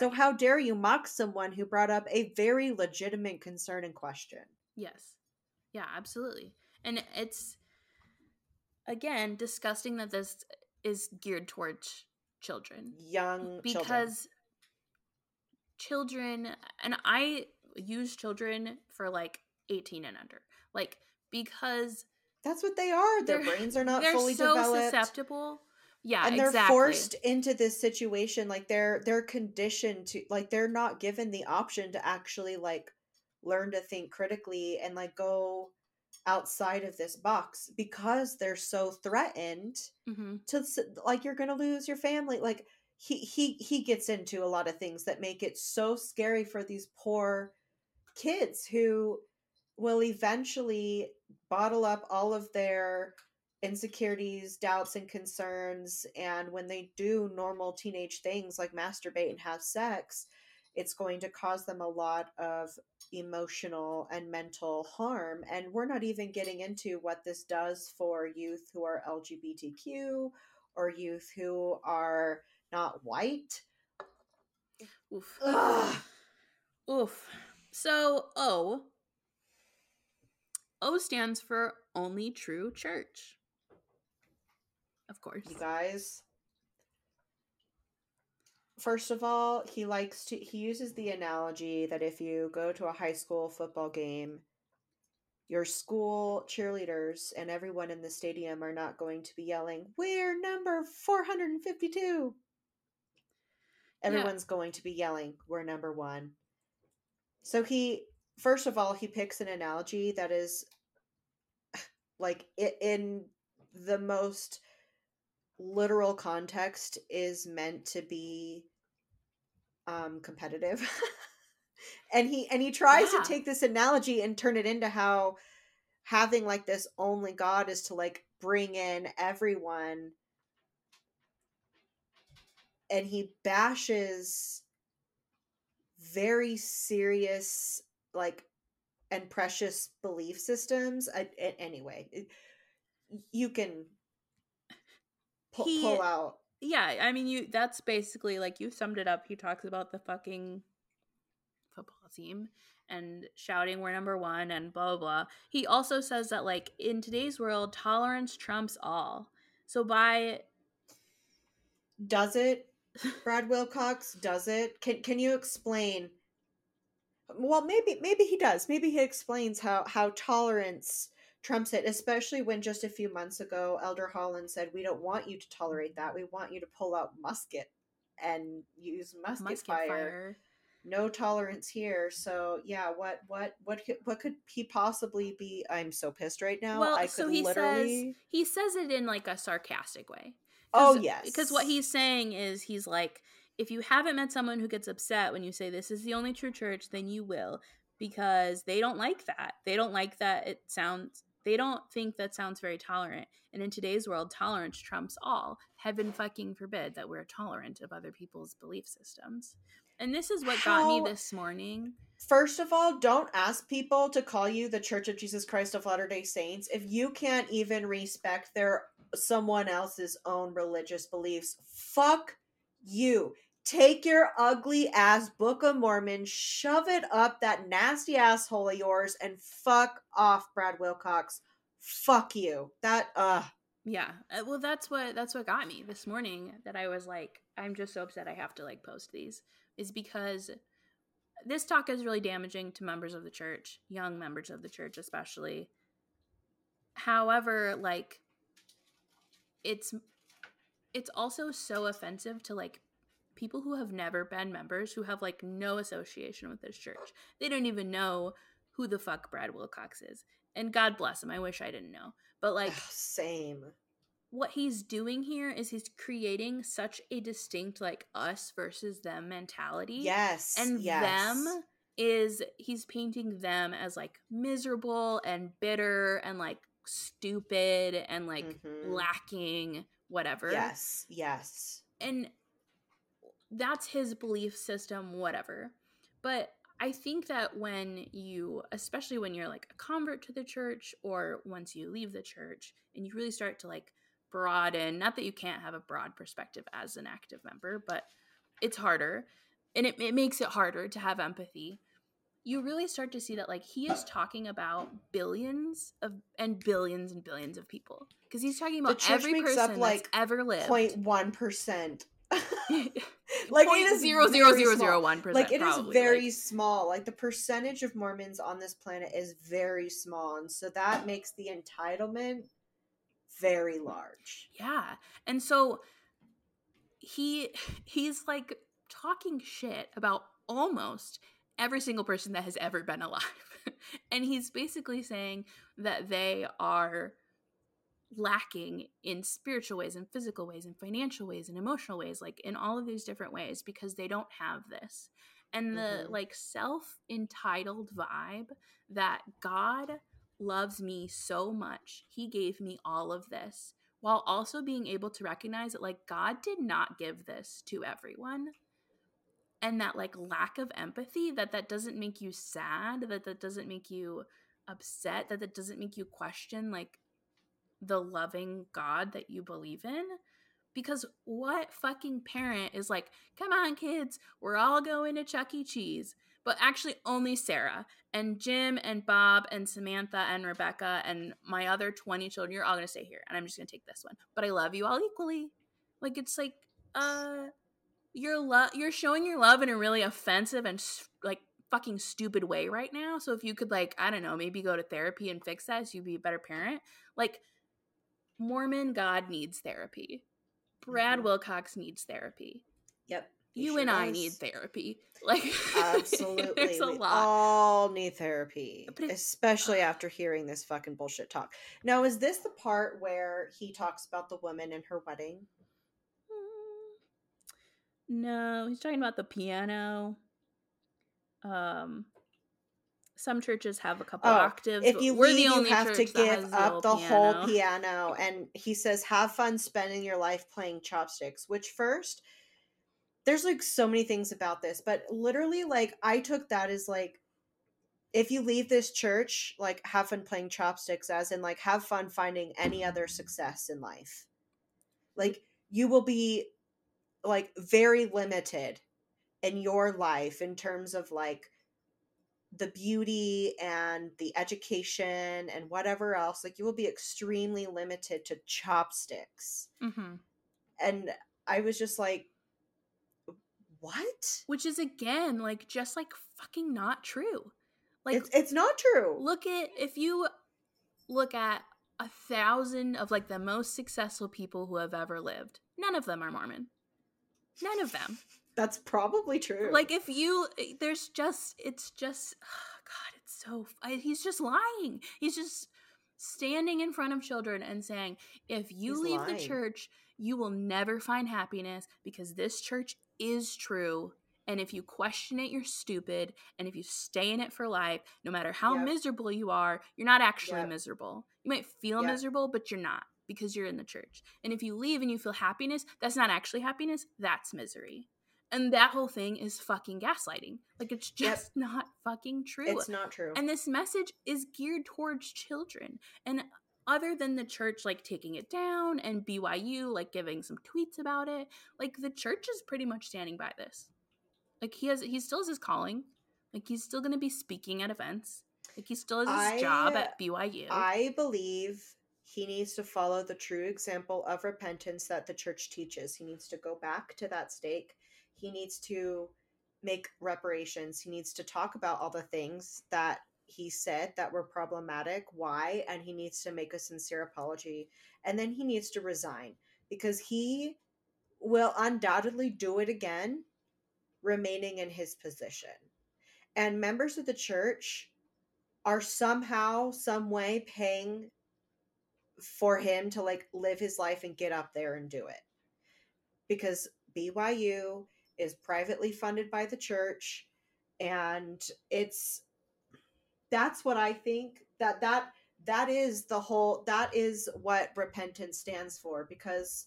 So how dare you mock someone who brought up a very legitimate concern and question? Yes. Yeah, absolutely. And it's again disgusting that this is geared towards children Young because children and I use children for like 18 and under. Like because That's what they are. Their they're- brains are not they're fully so susceptible. Yeah, and they're exactly. forced into this situation like they're they're conditioned to like they're not given the option to actually like learn to think critically and like go outside of this box because they're so threatened hmm to like you're gonna lose your family like he he he gets into a lot of things that make it so scary for these poor kids who will eventually bottle up all of their insecurities doubts and concerns and when they do normal teenage things like masturbate and have sex it's going to cause them a lot of emotional and mental harm and we're not even getting into what this does for youth who are lgbtq or youth who are not white Oof. Ugh. Oof. So O O stands for only true church. Of course. you guys first of all he likes to he uses the analogy that if you go to a high school football game your school cheerleaders and everyone in the stadium are not going to be yelling we're number 452 everyone's going to be yelling we're number one. So he first of all he picks an analogy that is like in the most literal context is meant to be um competitive (laughs) and he and he tries Yeah. to take this analogy and turn it into how having like this only god is to like bring in everyone and he bashes very serious like and precious belief systems I, a- anyway you can pull, He- pull out Yeah, I mean you that's basically like you summed it up. He talks about the fucking football team and shouting we're number 1 and blah blah blah. He also says that like in today's world tolerance trumps all. So by does it (laughs) brad wilcox does it can can you explain well maybe maybe he does maybe he explains how how tolerance trumps it especially when just a few months ago elder holland said we don't want you to tolerate that we want you to pull out musket and use musket, musket fire. fire no tolerance here so yeah what what what could, what could he possibly be i'm so pissed right now well, i could so he literally says he says it in like a sarcastic way. Oh yes Because what he's saying is he's like, if you haven't met someone who gets upset when you say this is the only true church, then you will. Because they don't like that. They don't like that it sounds they don't think that sounds very tolerant. And in today's world, tolerance trumps all. Heaven fucking forbid that we're tolerant of other people's belief systems. And this is what got me this morning. First of all, don't ask people to call you the Church of Jesus Christ of Latter-day Saints if you can't even respect their someone else's own religious beliefs. Fuck you. Take your ugly ass Book of Mormon, shove it up that nasty asshole of yours, and fuck off, Brad Wilcox. Fuck you. That uh Yeah. Well, that's what that's what got me this morning that I was like I'm just so upset I have to like post these is because this talk is really damaging to members of the church, young members of the church especially. However, like it's it's also so offensive to like people who have never been members who have like no association with this church. They don't even know who the fuck Brad Wilcox is. And God bless him. I wish I didn't know. But like (sighs) same. what he's doing here is he's creating such a distinct like us versus them mentality Yes. and yes. them is he's painting them as like miserable and bitter and like stupid and like Mhm. lacking whatever Yes. Yes. and that's his belief system whatever but i think that when you especially when you're like a convert to the church or once you leave the church and you really start to like broaden not that you can't have a broad perspective as an active member but it's harder and it, it makes it harder to have empathy you really start to see that like he is talking about billions of and billions and billions of people because he's talking about every person like, that's ever lived Point one percent. (laughs) like it is zero zero very zero zero one percent. like it is probably, very like- small. Like the percentage of mormons on this planet is very small and so that makes the entitlement very large. Yeah, and so he he's like talking shit about almost every single person that has ever been alive, (laughs) and he's basically saying that they are lacking in spiritual ways and physical ways and financial ways and emotional ways like in all of these different ways because they don't have this and the Mhm. like self entitled vibe that god loves me so much he gave me all of this while also being able to recognize that like god did not give this to everyone and that like lack of empathy that that doesn't make you sad that that doesn't make you upset that that doesn't make you question like the loving God that you believe in. Because what fucking parent is like, come on, kids, we're all going to Chuck E. Cheese. But actually, only Sarah and Jim and Bob and Samantha and Rebecca and my other 20 children, you're all going to stay here. And I'm just going to take this one. But I love you all equally. Like, it's like, uh, you're, lo- you're showing your love in a really offensive and like fucking stupid way right now. So if you could, like, I don't know, maybe go to therapy and fix that so you'd be a better parent. Like, Mormon God needs therapy. Brad Mhm. Wilcox needs therapy. yep You sure and I need therapy. (laughs) Like (laughs) absolutely there's a we lot. all need therapy especially after hearing this fucking bullshit talk now is this the part where he talks about the woman and her wedding No, he's talking about the piano. Um, some churches have a couple Oh, octaves. if you we're leave, the you only have to give the up the whole piano. (laughs) piano. And he says, have fun spending your life playing chopsticks. Which, first, there's like so many things about this, but literally, like, I took that as like, if you leave this church, like, have fun playing chopsticks, as in, like, have fun finding any other success in life. Like, you will be, like, very limited in your life in terms of, like, the beauty and the education and whatever else like you will be extremely limited to chopsticks Mhm. and i was just like what Which is again like just like fucking not true. Like it's, it's not true look at if you look at a thousand of like the most successful people who have ever lived, none of them are Mormon. None of them. That's probably true Like if you, eh, there's just, it's just, God, it's so. I, he's just lying. He's just standing in front of children and saying, if you He's leave lying. the church, you will never find happiness because this church is true. And if you question it, you're stupid. And if you stay in it for life, no matter how Yep. miserable you are, you're not actually Yep. miserable. You might feel Yep. miserable, but you're not because you're in the church. And if you leave and you feel happiness, that's not actually happiness, that's misery. And that whole thing is fucking gaslighting. Like it's Yep. just (laughs) not fucking true. It's not true. And this message is geared towards children. And other than the church like taking it down and BYU like giving some tweets about it, like the church is pretty much standing by this. Like he has he still has his calling. Like he's still going to be speaking at events. Like he still has his job at BYU. I believe he needs to follow the true example of repentance that the church teaches. He needs to go back to that stake. He needs to make reparations. He needs to talk about all the things that he said that were problematic, why, and he needs to make a sincere apology. And then he needs to resign because he will undoubtedly do it again, remaining in his position. And members of the church are somehow, some way paying for him to like live his life and get up there and do it. Because BYU is privately funded by the church and it's that's what I think that that that is the whole that is what repentance stands for because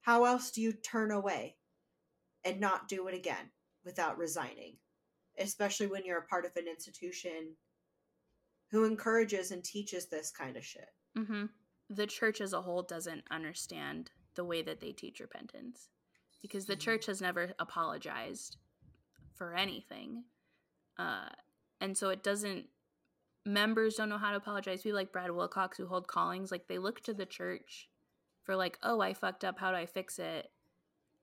how else do you turn away and not do it again without resigning? Especially when you're a part of an institution who encourages and teaches this kind of shit. Hmm The church as a whole doesn't understand the way that they teach repentance because the Mhm. church has never apologized for anything. Uh, and so it doesn't, members don't know how to apologize. People like Brad Wilcox who hold callings, like they look to the church for, like, oh, I fucked up. How do I fix it?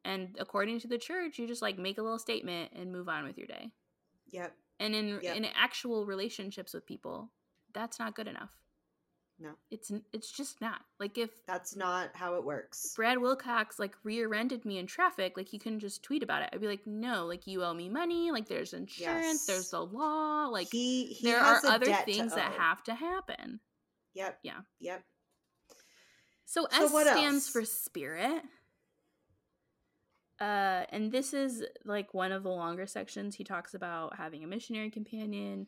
And according to the church, you just like make a little statement and move on with your day. yep And in Yep. in actual relationships with people, that's not good enough. No. It's it's just not. Like if that's not how it works Brad Wilcox like rear-ended me in traffic, like he couldn't just tweet about it. I'd be like, "No, like you owe me money, like there's insurance, Yes. the's the law, like he, he there are other things that have to happen." yep Yeah. yep So, So S stands else? for spirit. Uh, and this is like one of the longer sections. He talks about having a missionary companion,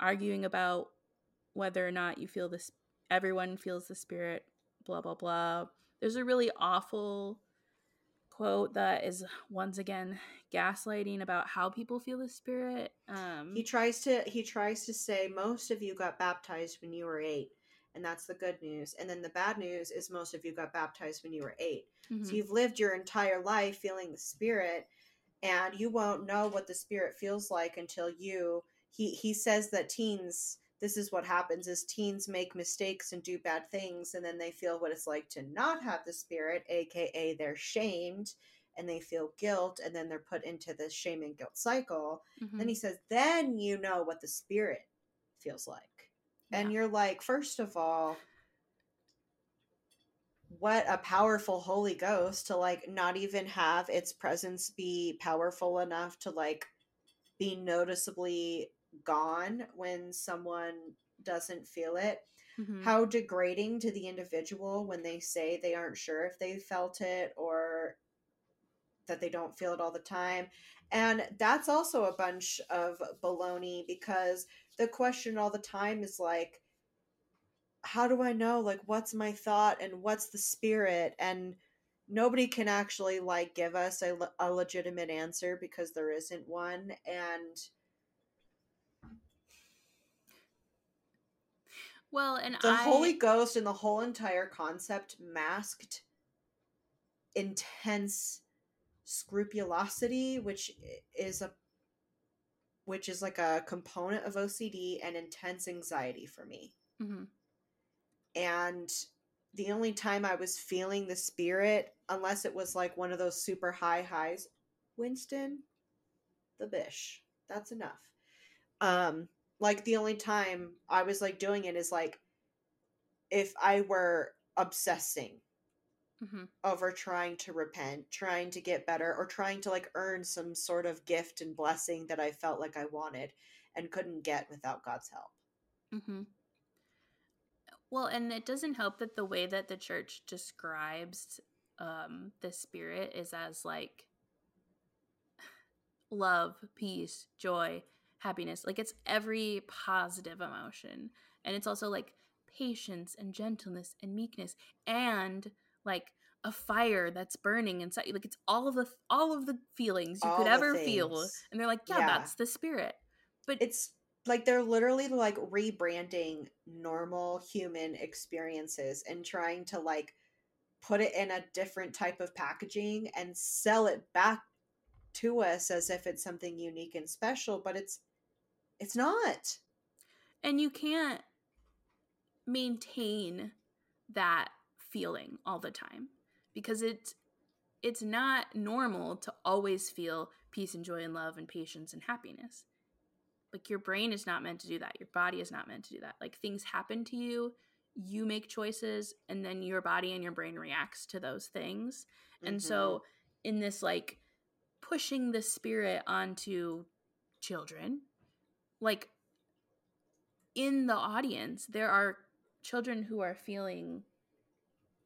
arguing about whether or not you feel this. Everyone feels the spirit. Blah blah blah. There's a really awful quote that is once again gaslighting about how people feel the spirit. Um, he tries to he tries to say most of you got baptized when you were eight and that's the good news and then the bad news is most of you got baptized when you were eight mhm. So you've lived your entire life feeling the spirit and you won't know what the spirit feels like until you he he says that teens this is what happens is teens make mistakes and do bad things and then they feel what it's like to not have the spirit aka they're shamed and they feel guilt and then they're put into this shame and guilt cycle. Mhm. then he says then you know what the spirit feels like. And you're like first of all what a powerful holy ghost to like not even have its presence be powerful enough to like be noticeably gone when someone doesn't feel it Mhm. how degrading to the individual when they say they aren't sure if they felt it or that they don't feel it all the time. And that's also a bunch of baloney because the question all the time is like, how do I know like what's my thought and what's the spirit? And nobody can actually like give us a, a legitimate answer because there isn't one. And well, and the I, Holy Ghost and the whole entire concept masked intense scrupulosity, which is a which is like a component of OCD and intense anxiety for me. Mhm. And the only time I was feeling the spirit, unless it was like one of those super high highs, Winston, the bish. That's enough. Um, like the only time I was like doing it is like if I were obsessing Mhm. over trying to repent, trying to get better, or trying to like earn some sort of gift and blessing that I felt like I wanted and couldn't get without God's help. Mm-hmm. Well, and it doesn't help that the way that the church describes um, the spirit is as like love, peace, joy, happiness. Like it's every positive emotion. And it's also like patience and gentleness and meekness and like a fire that's burning inside you like it's all of the all of the feelings you All could ever feel and they're like yeah, Yeah. that's the spirit but It's like they're literally like rebranding normal human experiences and trying to like put it in a different type of packaging and sell it back to us as if it's something unique and special, but it's it's not. and you can't maintain that feeling all the time because it's it's not normal to always feel peace and joy and love and patience and happiness like your brain is not meant to do that your body is not meant to do that like things happen to you you make choices and then your body and your brain reacts to those things and Mhm. so in this like pushing the spirit onto children like in the audience there are children who are feeling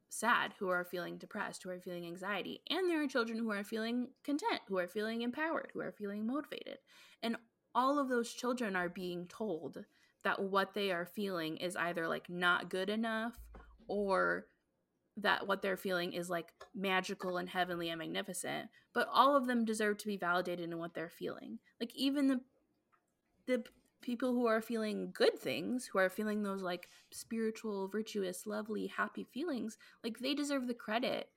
sad who are feeling depressed who are feeling anxiety and there are children who are feeling content who are feeling empowered who are feeling motivated. And all of those children are being told that what they are feeling is either like not good enough or that what they're feeling is like magical and heavenly and magnificent but all of them deserve to be validated in what they're feeling. Like even the the people who are feeling good things who are feeling those like spiritual virtuous lovely happy feelings like they deserve the credit.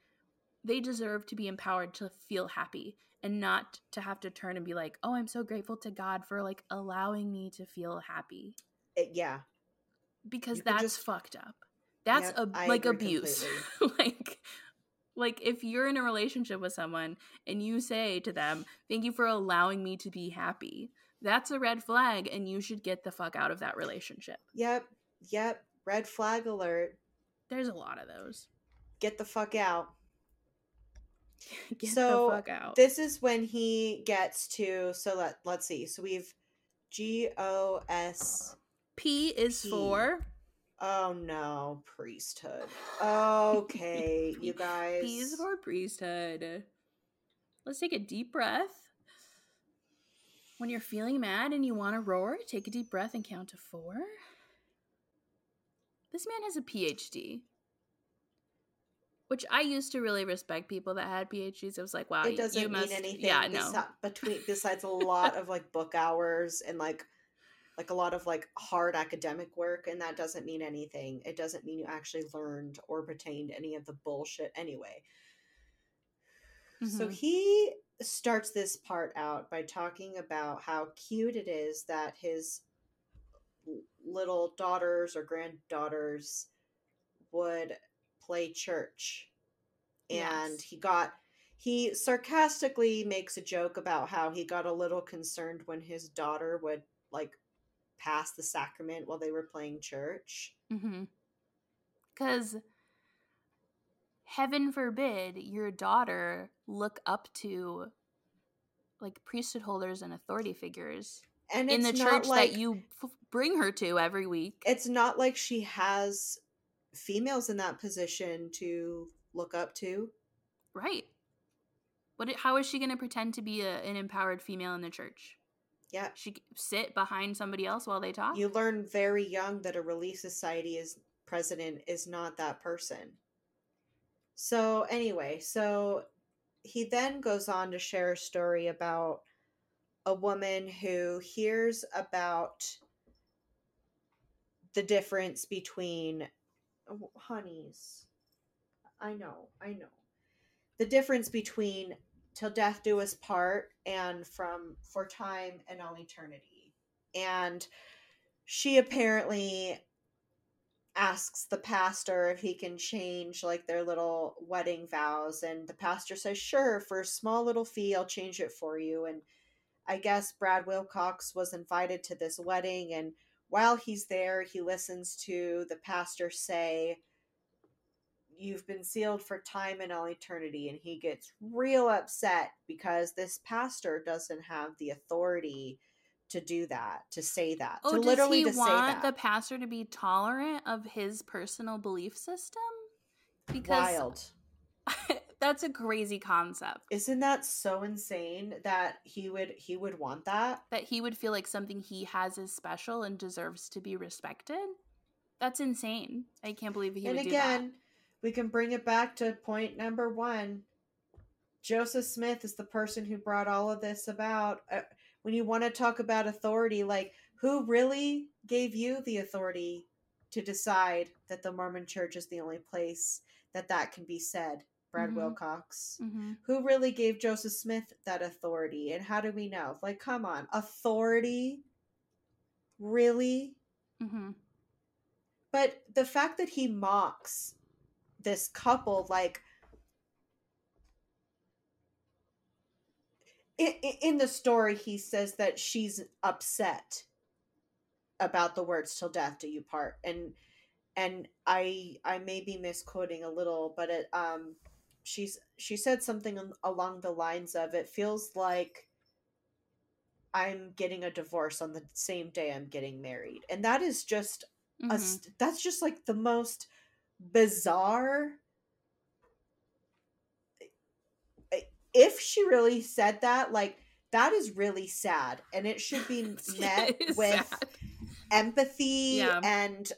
They deserve to be empowered to feel happy and not to have to turn and be like oh i'm so grateful to god for like allowing me to feel happy. It- yeah. because You that's just- fucked up. That's Yep, a like abuse. (laughs) like like if you're in a relationship with someone and you say to them thank you for allowing me to be happy that's a red flag and you should get the fuck out of that relationship Yep. Yep. Red flag alert. there's a lot of those Get the fuck out. (laughs) get So, the fuck out This is when he gets to so let let's see. So we've G O S p is for Oh no, priesthood. Okay, (laughs) you guys. p is for priesthood let's take a deep breath when you're feeling mad and you want to roar take a deep breath and count to four this man has a phd which i used to really respect people that had phds it was like wow it doesn't you mean must anything yeah no between (laughs) besides a lot of like book hours and like like a lot of like hard academic work and that doesn't mean anything. It doesn't mean you actually learned or retained any of the bullshit anyway. So Mhm. he starts this part out by talking about how cute it is that his little daughters or granddaughters would play church. And Yes. he got he sarcastically makes a joke about how he got a little concerned when his daughter would like pass the sacrament while they were playing church. Because Mm-hmm. Heaven forbid your daughter look up to like priesthood holders and authority figures And in the church like that you f- bring her to every week. it's not like she has females in that position to look up to. right. What? How is she going to pretend to be a, an empowered female in the church? Yeah. She sit behind somebody else while they talk. You learn very young that a Relief Society is president is not that person. So anyway, so he then goes on to share a story about a woman who hears about the difference between oh, honeys. I know, I know. The difference between till death do us part and from for time and all eternity. And she apparently asks the pastor if he can change like their little wedding vows and the pastor says sure for a small little fee I'll change it for you. And I guess Brad Wilcox was invited to this wedding and while he's there he listens to the pastor say you've been sealed for time and all eternity and he gets real upset because this pastor doesn't have the authority to do that to say that oh, to does literally he want the pastor to be tolerant of his personal belief system? Because wild (laughs) that's a crazy concept. isn't that so insane that he would he would want that that he would feel like something he has is special and deserves to be respected. That's insane. I can't believe he and would again we can bring it back to point number one. Joseph Smith is the person who brought all of this about. Uh, when you want to talk about authority, like who really gave you the authority to decide that the Mormon church is the only place that that can be said? Brad Mhm. Wilcox. Mm-hmm. Who really gave Joseph Smith that authority? And how do we know? Like, come on, authority? Really? Mm-hmm. But the fact that he mocks this couple, like, in, in the story, he says that she's upset about the words "till death do you part," and and I I may be misquoting a little, but it um she's she said something along the lines of it feels like I'm getting a divorce on the same day I'm getting married, and that is just a Mm-hmm. st- that's just like the most bizarre if she really said that like that is really sad and it should be (laughs) met (laughs) with sad. empathy Yeah. and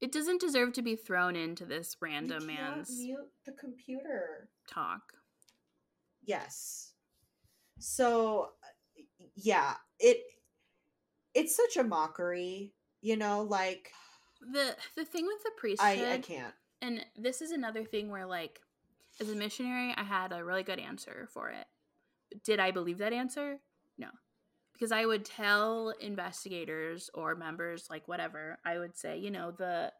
It doesn't deserve to be thrown into this random man's mute the computer talk. yes so yeah it it's such a mockery you know like The the thing with the priesthood i i can't and this is another thing where like as a missionary i had a really good answer for it. Did i believe that answer? No. Because i would tell investigators or members like whatever i would say you know the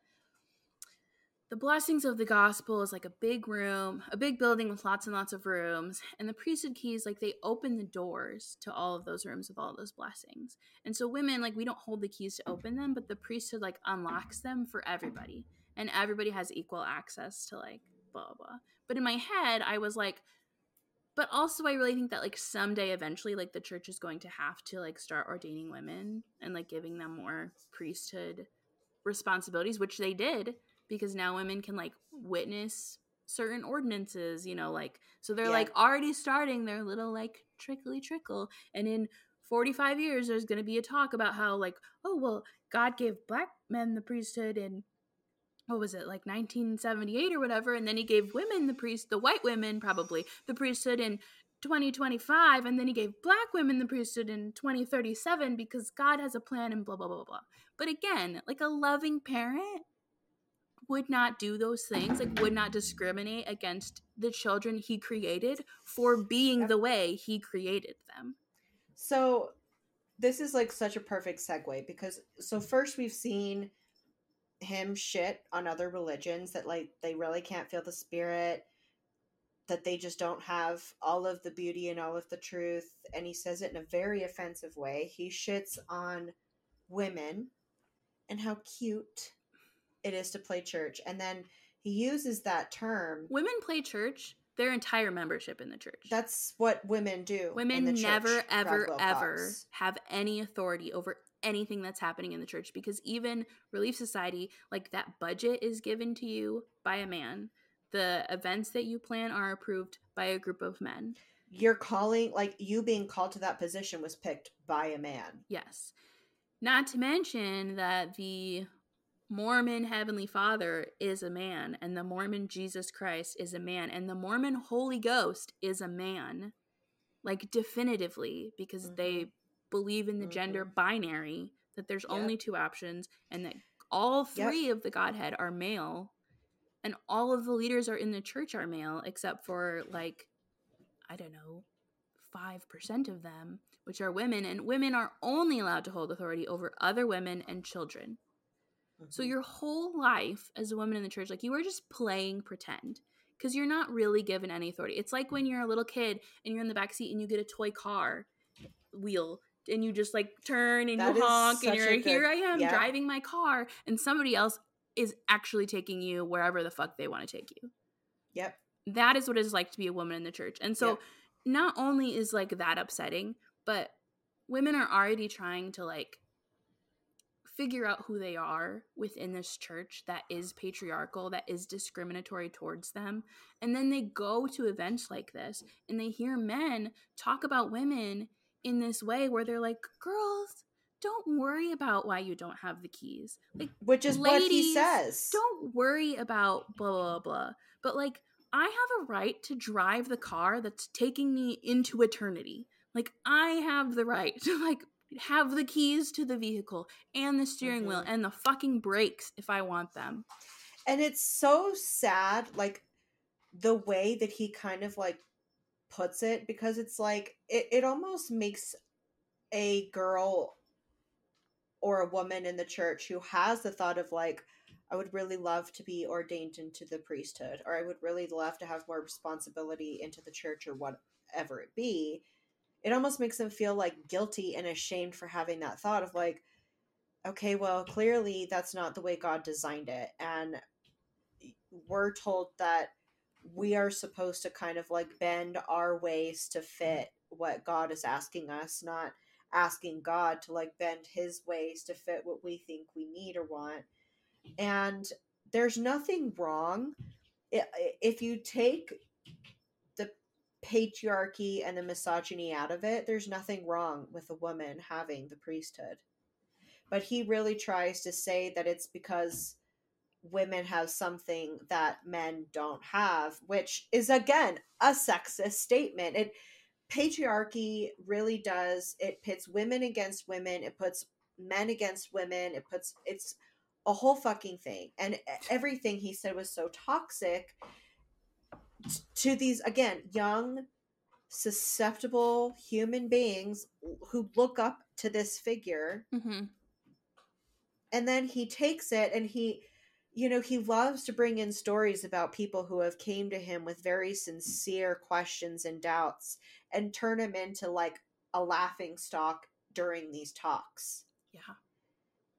the blessings of the gospel is like a big room a big building with lots and lots of rooms and the priesthood keys like they open the doors to all of those rooms with all those blessings. And so women like we don't hold the keys to open them but the priesthood like unlocks them for everybody. And everybody has equal access to like blah blah blah. But in my head, I was like, but also I really think that like someday eventually like the church is going to have to like start ordaining women and like giving them more priesthood responsibilities, which they did because now women can like witness certain ordinances, you know, like so they're Yeah. like already starting their little like trickly trickle and in 45 years there's going to be a talk about how like oh well God gave black men the priesthood and what was it like 1978 or whatever and then he gave women the priest the white women probably the priesthood in 2025 and then he gave black women the priesthood in 2037 because god has a plan and blah blah blah blah but again like a loving parent would not do those things like would not discriminate against the children he created for being the way he created them. So this is like such a perfect segue because so first we've seen him shit on other religions that like they really can't feel the spirit that they just don't have all of the beauty and all of the truth and he says it in a very offensive way. He shits on women and how cute it is to play church and then he uses that term women play church their entire membership in the church. That's what women do Women church, never, Brad ever, ever have any authority over anything that's happening in the church because even Relief Society, like that budget is given to you by a man. The events that you plan are approved by a group of men. you're calling like you being called to that position was picked by a man Yes. Not to mention that the Mormon Heavenly Father is a man, and the Mormon Jesus Christ is a man, and the Mormon Holy Ghost is a man. Like, definitively, because they mm-hmm. Believe in the gender binary, that there's Yep. only two options, and that all Yep. three of the Godhead are male, and all of the leaders are in the church are male, except for, like, I don't know, 5% of them, which are women, and women are only allowed to hold authority over other women and children. So Mhm. your whole life as a woman in the church, like you are just playing pretend because you're not really given any authority. It's like when you're a little kid and you're in the back seat and you get a toy car wheel and you just like turn and That you honk and you're good- here I am yeah. driving my car and somebody else is actually taking you wherever the fuck they want to take you. yep That is what it's like to be a woman in the church. And so Yep. not only is like that upsetting, but women are already trying to like figure out who they are within this church that is patriarchal, that is discriminatory towards them. And then they go to events like this and they hear men talk about women in this way where they're like, girls, don't worry about why you don't have the keys. Like which is what he says. don't worry about blah blah blah. But like I have a right to drive the car that's taking me into eternity. Like I have the right to like have the keys to the vehicle and the steering wheel Mhm. and the fucking brakes if I want them. and it's so sad like the way that he kind of like puts it because it's like it, it almost makes a girl or a woman in the church who has the thought of like i would really love to be ordained into the priesthood or i would really love to have more responsibility into the church or whatever it be it almost makes them feel like guilty and ashamed for having that thought of like okay well clearly that's not the way god designed it and we're told that we are supposed to kind of like bend our ways to mm-hmm. fit what God is asking us, not asking God to like bend his ways to fit what we think we need or want. And there's nothing wrong if you take the patriarchy and the misogyny out of it, there's nothing wrong with a woman having the priesthood. But he really tries to say that it's because women have something that men don't have, which is again a sexist statement. It patriarchy really does it pits women against women, it puts men against women, it puts it's a whole fucking thing. And everything he said was so toxic to these again young susceptible human beings who look up to this figure Mm-hmm. and then he takes it and he you know he loves to bring in stories about people who have came to him with very sincere questions and doubts and turn him into like a laughing stock during these talks Yeah.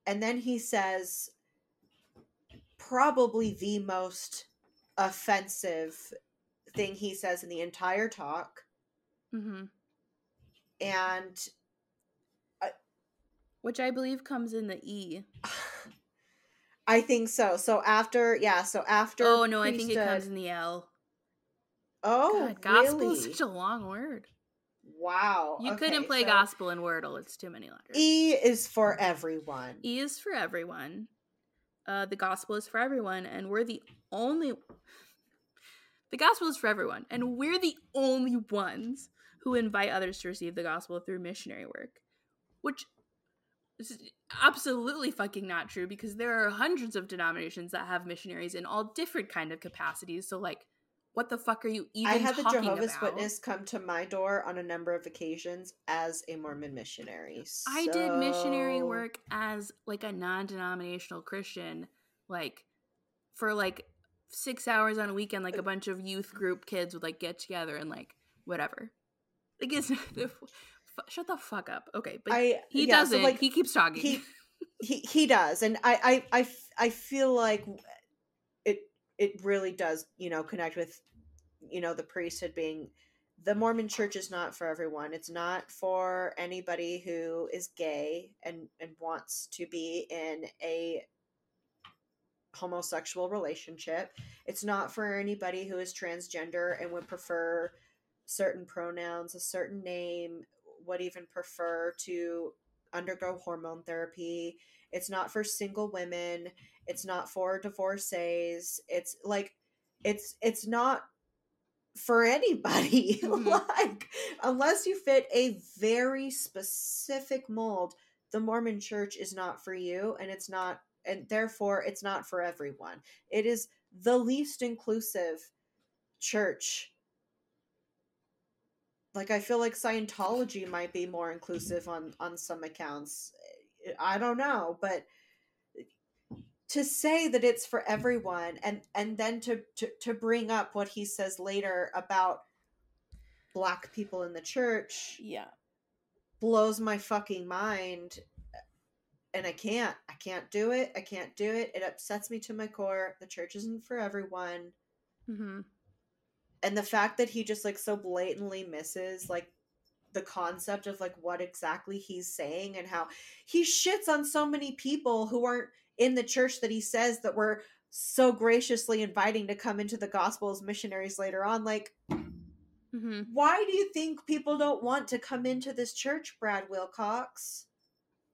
and then he says probably the most offensive thing he says in the entire talk Mm-hmm. and Which I believe comes in the E. (laughs) I think so. So after, yeah. So after. Oh no, I think it comes in the L. Oh, God, gospel really? is such a long word. Wow. You okay, couldn't play so gospel in Wordle. It's too many letters. E is for everyone. E is for everyone. Uh, the gospel is for everyone, and we're the only. The gospel is for everyone, and we're the only ones who invite others to receive the gospel through missionary work, which absolutely fucking not true because there are hundreds of denominations that have missionaries in all different kind of capacities. So, like, what the fuck are you even? I had the Jehovah's about? Witness come to my door on a number of occasions as a Mormon missionary. I did missionary work as like a non-denominational Christian, like for like six hours on a weekend, like a bunch of youth group kids would like get together and like whatever. Like, it's, (laughs) (laughs) shut the fuck up. Okay, but I he yeah, doesn't. like he keeps talking. he (laughs) he he does, and I I I, I feel like it it really does you know connect with you know the priesthood being the Mormon church is not for everyone. It's not for anybody who is gay and and wants to be in a homosexual relationship. It's not for anybody who is transgender and would prefer certain pronouns, a certain name, would even prefer to undergo hormone therapy. It's not for single women. It's not for divorcees. It's like it's it's not for anybody. (laughs) Mhm. like unless you fit a very specific mold, the Mormon church is not for you and it's not and therefore it's not for everyone. It is the least inclusive church. Like I feel like Scientology might be more inclusive on on some accounts. I don't know, but to say that it's for everyone and and then to to, to bring up what he says later about black people in the church yeah. blows my fucking mind and I can't. I can't do it. I can't do it. It upsets me to my core. The church isn't for everyone. Mm hmm And the fact that he just like so blatantly misses like the concept of like what exactly he's saying and how he shits on so many people who aren't in the church that he says that we're so graciously inviting to come into the gospel as missionaries later on. Like, mm-hmm. why do you think people don't want to come into this church, Brad Wilcox?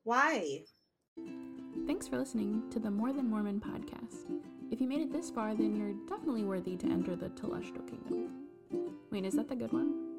Why? Thanks for listening to the More Than Mormon podcast. If you made it this far, then you're definitely worthy to enter the Telestial Kingdom. Wait, is that the good one?